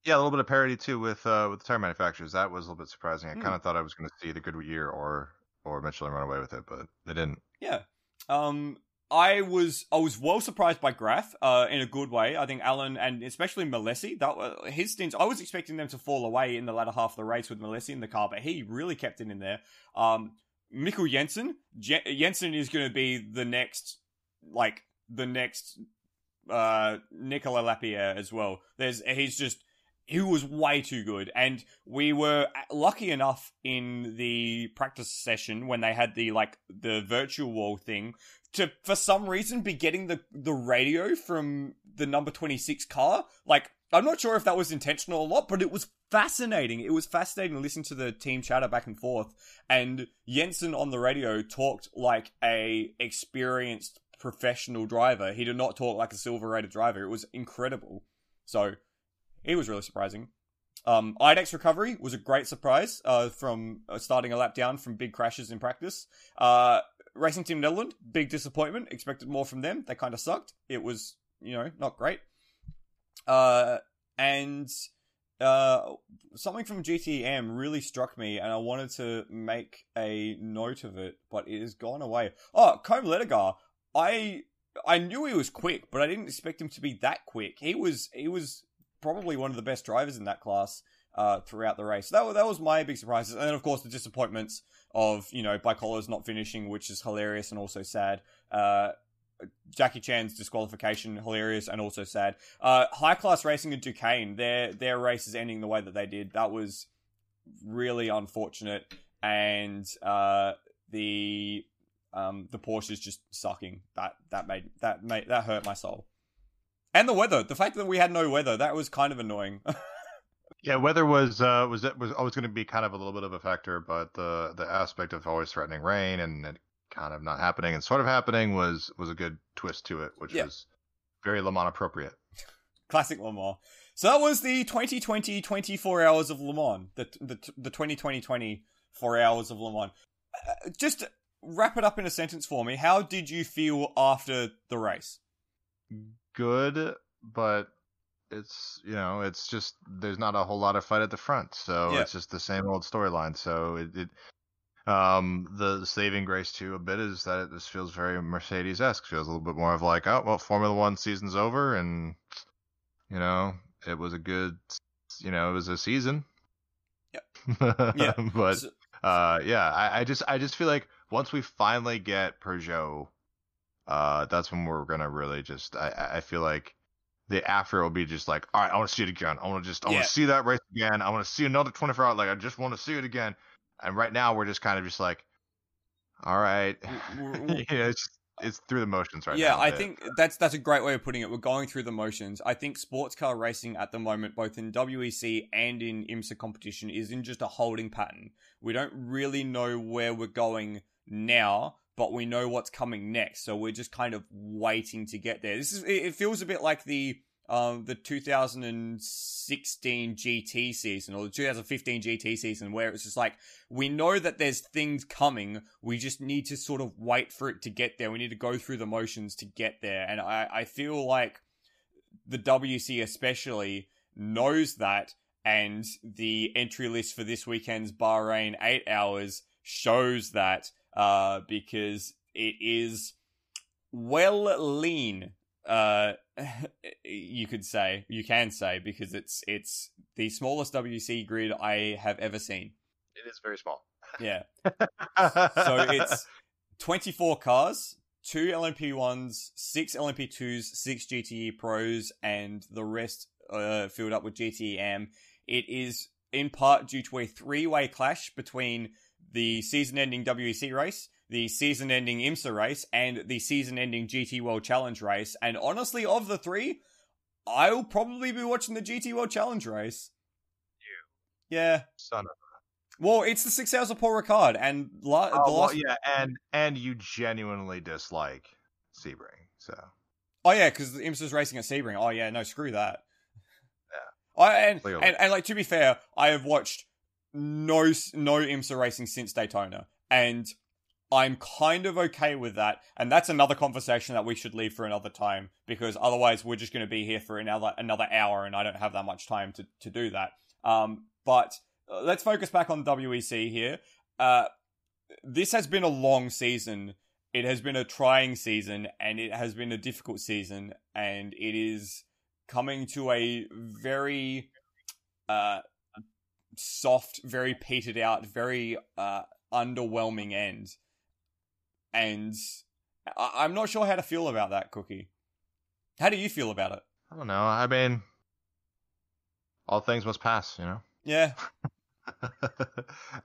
Yeah, a little bit of parity too with uh, with the tire manufacturers. That was a little bit surprising. I Hmm. kind of thought I was going to see the Goodyear or or Michelin run away with it, but they didn't. Yeah. Um I was I was well surprised by Graff uh in a good way. I think Alan and especially Malesi, that his stints I was expecting them to fall away in the latter half of the race with Malesi in the car, but he really kept it in there. Um Mikkel Jensen, Je- Jensen is going to be the next like the next uh Nicolas Lapierre as well. There's he's just he was way too good. And we were lucky enough in the practice session when they had the like the virtual wall thing to for some reason be getting the the radio from the number 26 car. Like i'm not sure if that was intentional or not but it was fascinating. It was fascinating to listen to the team chatter back and forth. And jensen on the radio talked like a experienced professional driver. He did not talk like a silver rated driver. It was incredible. So it was really surprising. Um, IDEC's recovery was a great surprise uh, from uh, starting a lap down from big crashes in practice. Uh, Racing Team Nederland, big disappointment. Expected more from them. They kind of sucked. It was, you know, not great. Uh, and uh, something from GTM really struck me, and I wanted to make a note of it, but it has gone away. Oh, Côme Ledogar. I I knew he was quick, but I didn't expect him to be that quick. He was he was probably one of the best drivers in that class uh, throughout the race. That, that was my big surprises. And then, of course, the disappointments of, you know, ByKolles not finishing, which is hilarious and also sad. Uh, Jackie Chan's disqualification, hilarious and also sad. Uh, high class racing and Duqueine, their, their race is ending the way that they did. That was really unfortunate. And uh, the um, the just sucking. That that made that made that hurt my soul. And the weather, the fact that we had no weather, that was kind of annoying. *laughs* Yeah, weather was uh, was was always going to be kind of a little bit of a factor, but the the aspect of always threatening rain and it kind of not happening and sort of happening was was a good twist to it, which Yeah. was very Le Mans appropriate. *laughs* Classic Le Mans. So that was the 2020 24 hours of Le Mans, the the the 2020 24 hours of Le Mans. Uh, just wrap it up in a sentence for me. How did you feel after the race? Good, but it's you know it's just there's not a whole lot of fight at the front, so Yeah. it's just the same old storyline. So it, it um the saving grace to a bit is that it just feels very Mercedes esque. Feels a little bit more of like oh well Formula One season's over and you know it was a good you know it was a season. Yep. Yeah. *laughs* but So- uh yeah I, I just i just feel like once we finally get peugeot uh that's when we're gonna really just i I- feel like the after will be just like all right i want to see it again i want to just i Yeah. want to see that race again i want to see another 24 hour like i just want to see it again and right now we're just kind of just like all right *laughs* yeah, it's it's through the motions right yeah, now a I think that's that's a great way of putting it. We're going through the motions. I think sports car racing at the moment, both in WEC and in IMSA competition, is in just a holding pattern. We don't really know where we're going now, but we know what's coming next. So we're just kind of waiting to get there. This is it feels a bit like the um the 2016 GT season or the 2015 GT season where it's just like we know that there's things coming. We just need to sort of wait for it to get there. We need to go through the motions to get there. And I, I feel like the WEC especially knows that. And the entry list for this weekend's Bahrain 8 hours shows that uh, because it is well lean. Uh, *laughs* you could say, you can say, because it's it's the smallest WEC grid I have ever seen. it is very small Yeah. *laughs* So it's 24 cars, two LMP1s, six LMP2s, six GTE Pros, and the rest uh, filled up with GTM. It is in part due to a three way clash between the season ending WEC race, the season ending IMSA race, and the season ending GT World Challenge race. And honestly, of the three, I'll probably be watching the GT World Challenge race. You. Yeah, son of a. Well, it's the six hours of Paul Ricard, and la- Oh, the well, last. yeah, and and you genuinely dislike Sebring, so Oh yeah, because the IMSA's racing at Sebring. Oh yeah, no, screw that. Yeah. I, and, and and like to be fair, I have watched no no IMSA racing since Daytona, and I'm kind of okay with that. And that's another conversation that we should leave for another time because otherwise we're just going to be here for another another hour, and I don't have that much time to to do that. Um, but uh, let's focus back on WEC here. Uh, this has been a long season it has been a trying season and it has been a difficult season and it is coming to a very uh soft very petered out very uh underwhelming end and I- i'm not sure how to feel about that cookie how do you feel about it I don't know. I mean, all things must pass, you know. yeah *laughs*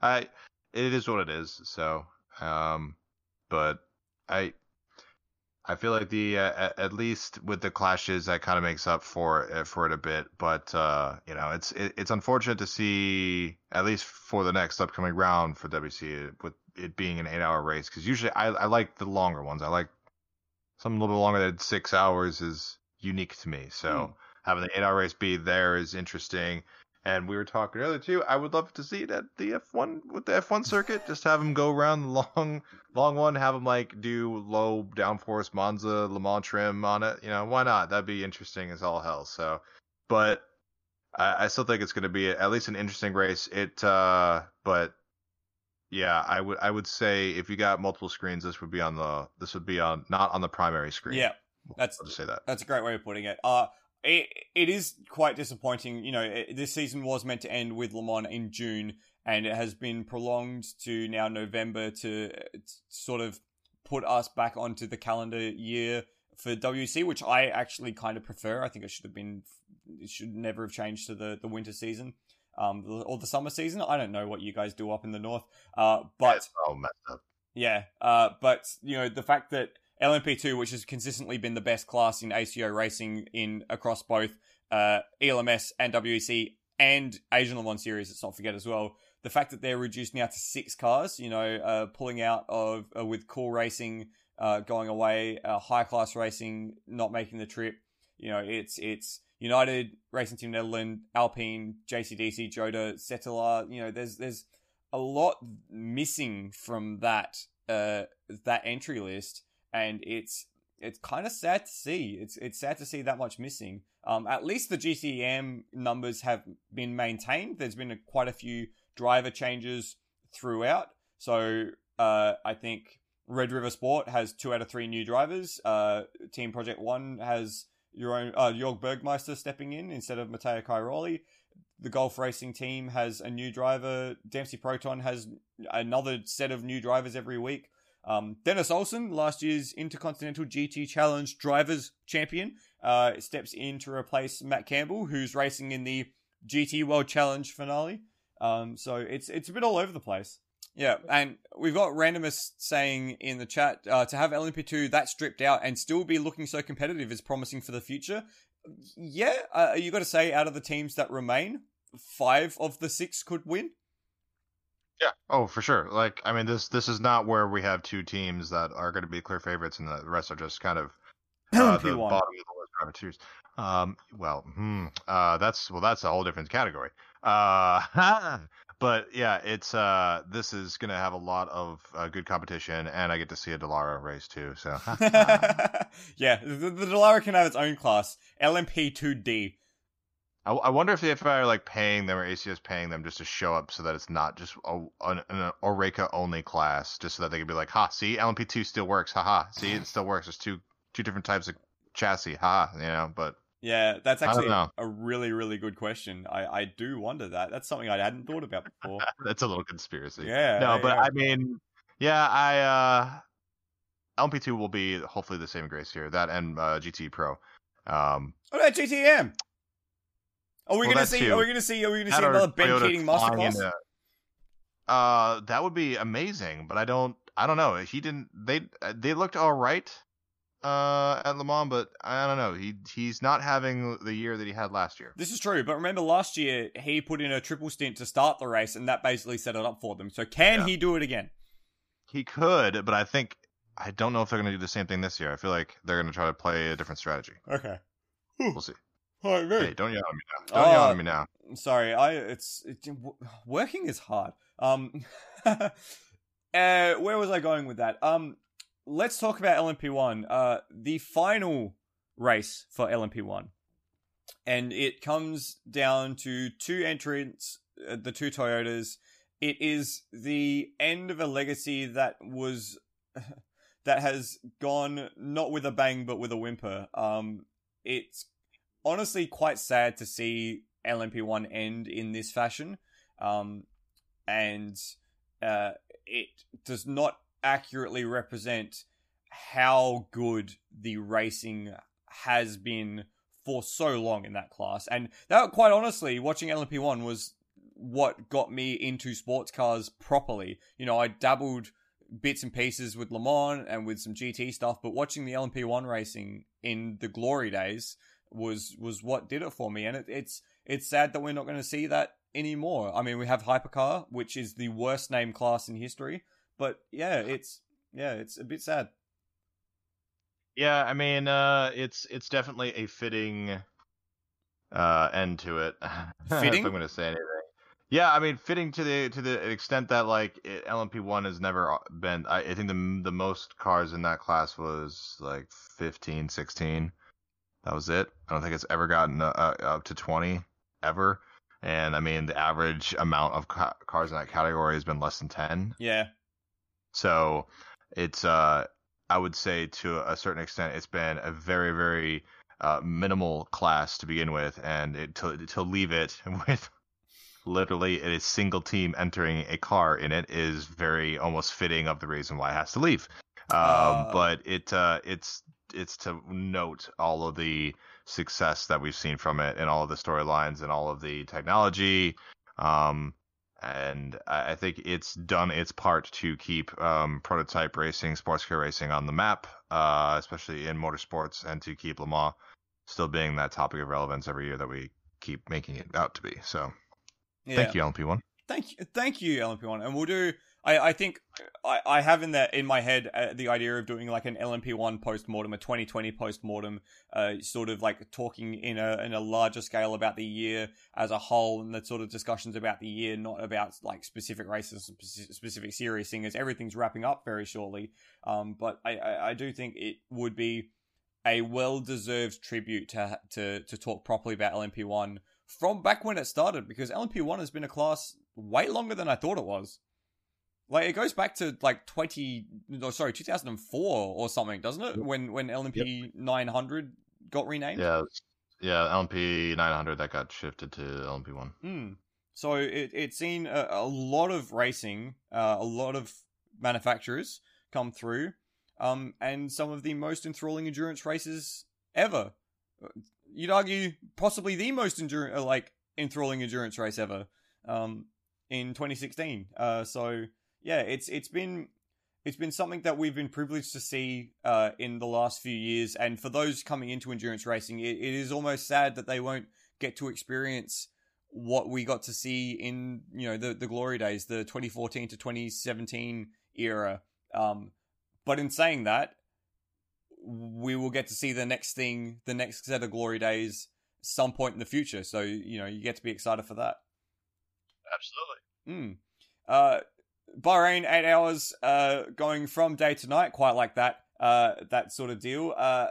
I it is what it is. So, um, but I I feel like the uh, at- least with the clashes that kind of makes up for uh, for it a bit. But uh, you know, it's it, it's unfortunate to see at least for the next upcoming round for WEC with it being an eight hour race because usually I I like the longer ones. I like something a little bit longer than six hours is unique to me. So Hmm. having the eight hour race be there is interesting. And we were talking earlier too. I would love to see it at the F1 with the F1 circuit. Just have them go around the long, long one. Have them like do low downforce Monza Le Mans trim on it. You know, why not? That'd be interesting as all hell. So, but I, I still think it's going to be at least an interesting race. It, uh, but yeah, I would, I would say if you got multiple screens, this would be on the, this would be on not on the primary screen. yeah that's I'll just say that. That's a great way of putting it. Uh, it, it is quite disappointing. You know, it, this season was meant to end with Le Mans in June, and it has been prolonged to now November to uh, sort of put us back onto the calendar year for WEC, which I actually kind of prefer. I think it should have been, it should never have changed to the, the winter season. Um, or the summer season. I don't know what you guys do up in the north. Uh, but It's all messed up. yeah, uh, but you know the fact that LMP2, which has consistently been the best class in ACO racing in across both uh, ELMS and WEC and Asian Le Mans series, let's not forget as well. The fact that they're reduced now to six cars, you know, uh, pulling out of uh, with Cool Racing uh, going away, uh, High Class Racing not making the trip. You know, it's it's United Racing Team Nederland, Alpine, JCDC, Jota, Cetilar. You know, there's there's a lot missing from that uh that entry list and it's it's kind of sad to see. It's it's sad to see that much missing. Um at least the GTE AM numbers have been maintained. There's been a, quite a few driver changes throughout. So uh I think Red River Sport has two out of three new drivers. Uh Team Project 1 has your own uh Jorg Bergmeister stepping in instead of Matteo Cairoli. The Gulf Racing team has a new driver. Dempsey Proton has another set of new drivers every week. Um, Dennis Olsen, last year's Intercontinental GT Challenge Drivers Champion, uh, steps in to replace Matt Campbell, who's racing in the GT World Challenge finale. Um, so it's it's a bit all over the place. Yeah, and we've got randomist saying in the chat uh, to have LMP2 that stripped out and still be looking so competitive is promising for the future. Yeah, uh, you got to say out of the teams that remain, five of the six could win. Yeah. Oh, for sure. Like, I mean, this this is not where we have two teams that are going to be clear favorites, and the rest are just kind of *laughs* uh, the bottom of the list privateers. Um, well, hmm, uh, that's well, that's a whole different category. Uh, *laughs* but yeah, it's uh, this is going to have a lot of uh, good competition, and I get to see a Dallara race too. So *laughs* yeah, the, the Dallara can have its own class. LMP2D. I, I wonder if the FIA are like paying them or ACS paying them just to show up so that it's not just a, an, an Oreca only class, just so that they can be like, ha, see, LMP2 still works, haha, see, it still works. There's two two different types of chassis, ha, you know. But Yeah, that's actually a really, really good question. I, I do wonder that. That's something I hadn't thought about before. *laughs* that's a little conspiracy. Yeah. no, but yeah. I mean, yeah, I uh, LMP2 will be hopefully the same grace here. That and uh, GT Pro. Um, What about GTE AM? Are we Well, gonna see? Are we gonna see? Are we gonna see another Ben Toyota Keating masterclass? Uh, that would be amazing, but I don't, I don't know. He didn't. They they looked all right. uh, at Le Mans, but I don't know. He he's not having the year that he had last year. This is true, but remember last year he put in a triple stint to start the race, and that basically set it up for them. So can Yeah. he do it again? He could, but I think I don't know if they're going to do the same thing this year. I feel like they're going to try to play a different strategy. Okay. We'll see. Right, Hey, don't yell at me now. Don't yell Uh, at me now. sorry i it's it, working is hard. Um *laughs* uh where was i going with that? Um let's talk about lmp1 uh the final race for lmp1 and it comes down to two entrants uh, the two toyotas. It is the end of a legacy that was *laughs* that has gone not with a bang but with a whimper. Um it's honestly quite sad to see LMP1 end in this fashion. Um, and uh, it does not accurately represent how good the racing has been for so long in that class. And that, quite honestly, watching LMP1 was what got me into sports cars properly. You know, I dabbled bits and pieces with Le Mans and with some GT stuff, but watching the LMP1 racing in the glory days was was what did it for me. And it, it's it's sad that we're not going to see that anymore. I mean, we have Hypercar, which is the worst named class in history, but yeah, it's yeah, it's a bit sad. Yeah, I mean, uh, it's it's definitely a fitting uh, end to it. *laughs* Fitting? if I'm going to say anything. Yeah, I mean, fitting to the to the extent that like it, LMP1 has never been. I, I think the the most cars in that class was like 15, 16. That was it. I don't think it's ever gotten uh, uh, up to 20 ever. And I mean, the average amount of ca- cars in that category has been less than 10. Yeah, So it's uh I would say to a certain extent it's been a very very uh, minimal class to begin with, and it, to to leave it *laughs* with literally a single team entering a car in it is very almost fitting of the reason why it has to leave. Um, Uh. but it uh, it's it's to note all of the success that we've seen from it and all of the storylines and all of the technology. Um, and I think it's done its part to keep um, prototype racing, sports car racing on the map, uh, especially in motorsports, and to keep Le Mans still being that topic of relevance every year that we keep making it out to be. So yeah. thank you, LMP1. Thank you, thank you, LMP1, and we'll do. I, I think I, I have in that in my head uh, the idea of doing like an LMP1 post mortem, a 2020 post mortem, uh, sort of like talking in a in a larger scale about the year as a whole, and the sort of discussions about the year, not about like specific races, speci- specific series, seeing as everything's wrapping up very shortly. Um, but I, I, I do think it would be a well deserved tribute to to to talk properly about LMP1 from back when it started, because LMP1 has been a class way longer than I thought it was. Like it goes back to like twenty, no, sorry, two thousand and four or something, doesn't it? When when LMP nine hundred got renamed. Yeah, yeah, LMP 900 that got shifted to LMP1. Hmm. So it it's seen a, a lot of racing, uh, a lot of manufacturers come through, um, and some of the most enthralling endurance races ever. You'd argue possibly the most endurance, like enthralling endurance race ever, um, in 2016. Uh, so yeah, it's it's been it's been something that we've been privileged to see uh, in the last few years, and for those coming into endurance racing, it, it is almost sad that they won't get to experience what we got to see in you know the the glory days, the 2014 to 2017 era. Um, but in saying that, we will get to see the next thing, the next set of glory days, some point in the future. So you know you get to be excited for that. Absolutely. Hmm. Uh, Bahrain eight hours, uh, going from day to night, quite like that. Uh, that sort of deal. Uh,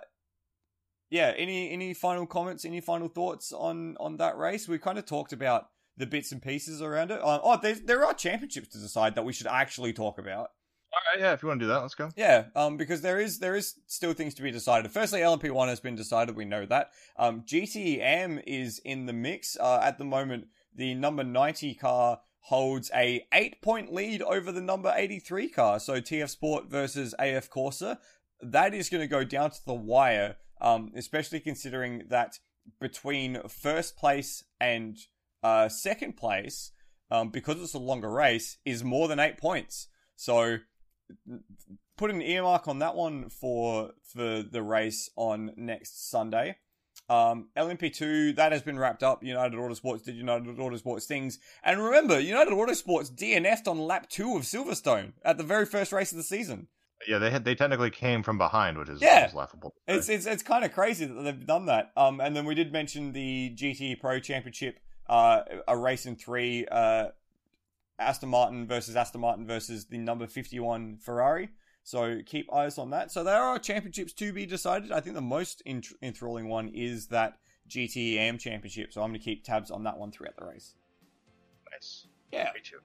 yeah. Any any final comments? Any final thoughts on on that race? We kind of talked about the bits and pieces around it. Uh, oh, there there are championships to decide that we should actually talk about. All right, yeah, if you want to do that, let's go. Yeah, um, because there is there is still things to be decided. Firstly, LMP one has been decided. We know that. Um, GTE AM is in the mix uh, at the moment. The number ninety car holds a eight point lead over the number eighty three car. So TF Sport versus AF Corse. That is going to go down to the wire. Um, especially considering that between first place and uh, second place, um, because it's a longer race, is more than eight points. So put an earmark on that one for for the race on next Sunday. Um, LMP2 that has been wrapped up. United Autosports did United Autosports things, and remember, United Autosports DNF'd on lap two of Silverstone at the very first race of the season. Yeah, they had they technically came from behind, which is, Yeah. is laughable. It's it's it's kind of crazy that they've done that. Um, and then we did mention the GT Pro Championship, uh, a race in three, uh, Aston Martin versus Aston Martin versus the number fifty one Ferrari. So keep eyes on that. So there are championships to be decided. I think the most ent- enthralling one is that GTE AM championship. So I'm going to keep tabs on that one throughout the race. nice. Yeah. Me too.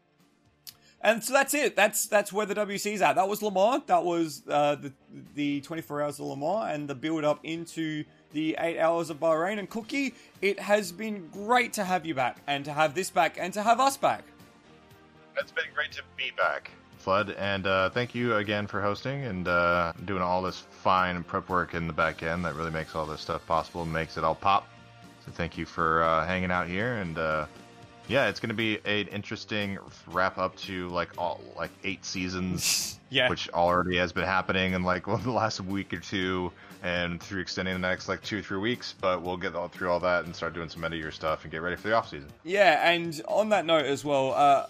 And so that's it. That's that's where the WEC's at. That was Le Mans. That was uh, the the 24 hours of Le Mans and the build up into the eight hours of Bahrain. And Cookie, it has been great to have you back and to have this back and to have us back. It's been great to be back, Flood, and uh, thank you again for hosting and uh, doing all this fine prep work in the back end that really makes all this stuff possible and makes it all pop. So thank you for uh, hanging out here, and uh, yeah, it's going to be an interesting wrap up to like all like eight seasons, *laughs* Yeah. which already has been happening in like *laughs* the last week or two, and through extending the next like two or three weeks. But we'll get all through all that and start doing some end of year stuff and get ready for the off season. Yeah, and on that note as well, uh,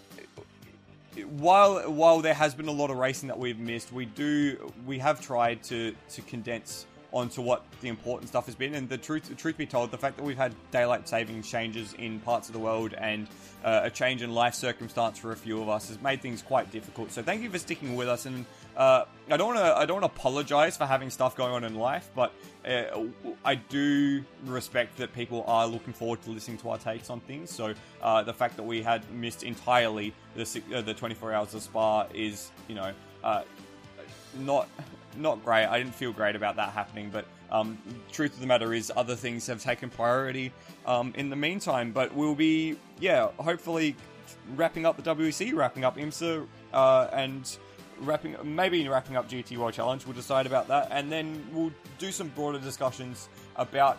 while while there has been a lot of racing that we've missed, we do we have tried to to condense onto what the important stuff has been. And the truth truth be told, the fact that we've had daylight saving changes in parts of the world and uh, a change in life circumstance for a few of us has made things quite difficult. So thank you for sticking with us. And uh, I don't want to I don't want to apologize for having stuff going on in life, but uh, I do respect that people are looking forward to listening to our takes on things. So uh, the fact that we had missed entirely the uh, the 24 hours of Spa is, you know, uh, not not great. I didn't feel great about that happening, but um, truth of the matter is, other things have taken priority um, in the meantime. But we'll be, yeah, hopefully wrapping up the WEC, wrapping up IMSA, uh, and wrapping maybe wrapping up GT World Challenge. We'll decide about that, and then we'll do some broader discussions about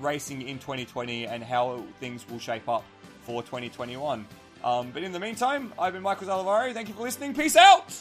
racing in 2020 and how things will shape up for 2021. Um, but in the meantime, I've been Michael Zalavari. Thank you for listening. Peace out.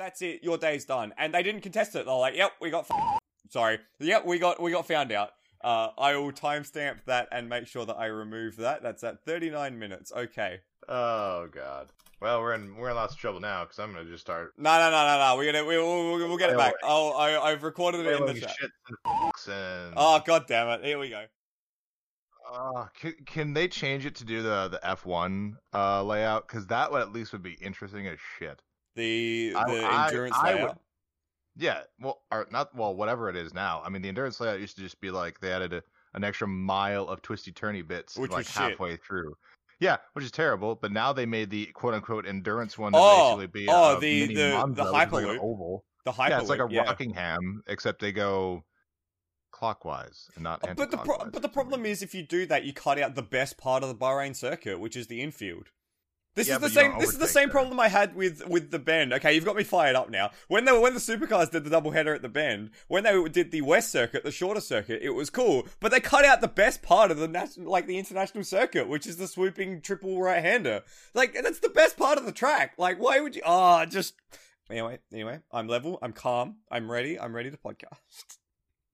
That's it. Your day's done. And they didn't contest it. They're like, "Yep, we got." F- Sorry. Yep, we got we got found out. Uh, I will timestamp that and make sure that I remove that. That's at 39 minutes. Okay. Oh god. Well, we're in we're in lots of trouble now because I'm gonna just start. No, no, no, no, no. We're gonna we, we'll, we'll, we'll get it back. Oh, I, I've recorded it in the chat. and Oh, god damn it! Here we go. Uh, can, can they change it to do the the F1 uh, layout? Because that would at least would be interesting as shit. The the I- endurance I layout. would- Yeah, well, or not well, whatever it is now. I mean, the endurance layout used to just be like they added a, an extra mile of twisty turny bits Which like was shit. halfway through. Yeah, which is terrible. But now they made the quote unquote endurance one to Oh, basically be oh, a the- mini the- the is like Hyperloop. oval. The hyperloop. yeah, it's like a yeah. Rockingham, except they go clockwise and not Uh, But the pro- but the problem is, if you do that, you cut out the best part of the Bahrain circuit, which is the infield. This Yeah, is the same. This is the same there. problem I had with with the bend. Okay, you've got me fired up now. When they were, when the supercars did the double header at the bend, when they did the west circuit, the shorter circuit, it was cool. But they cut out the best part of the national, like the international circuit, which is the swooping triple right hander. Like that's the best part of the track. Like why would you? Ah, just anyway. Anyway, I'm level. I'm calm. I'm ready. I'm ready to podcast. *laughs*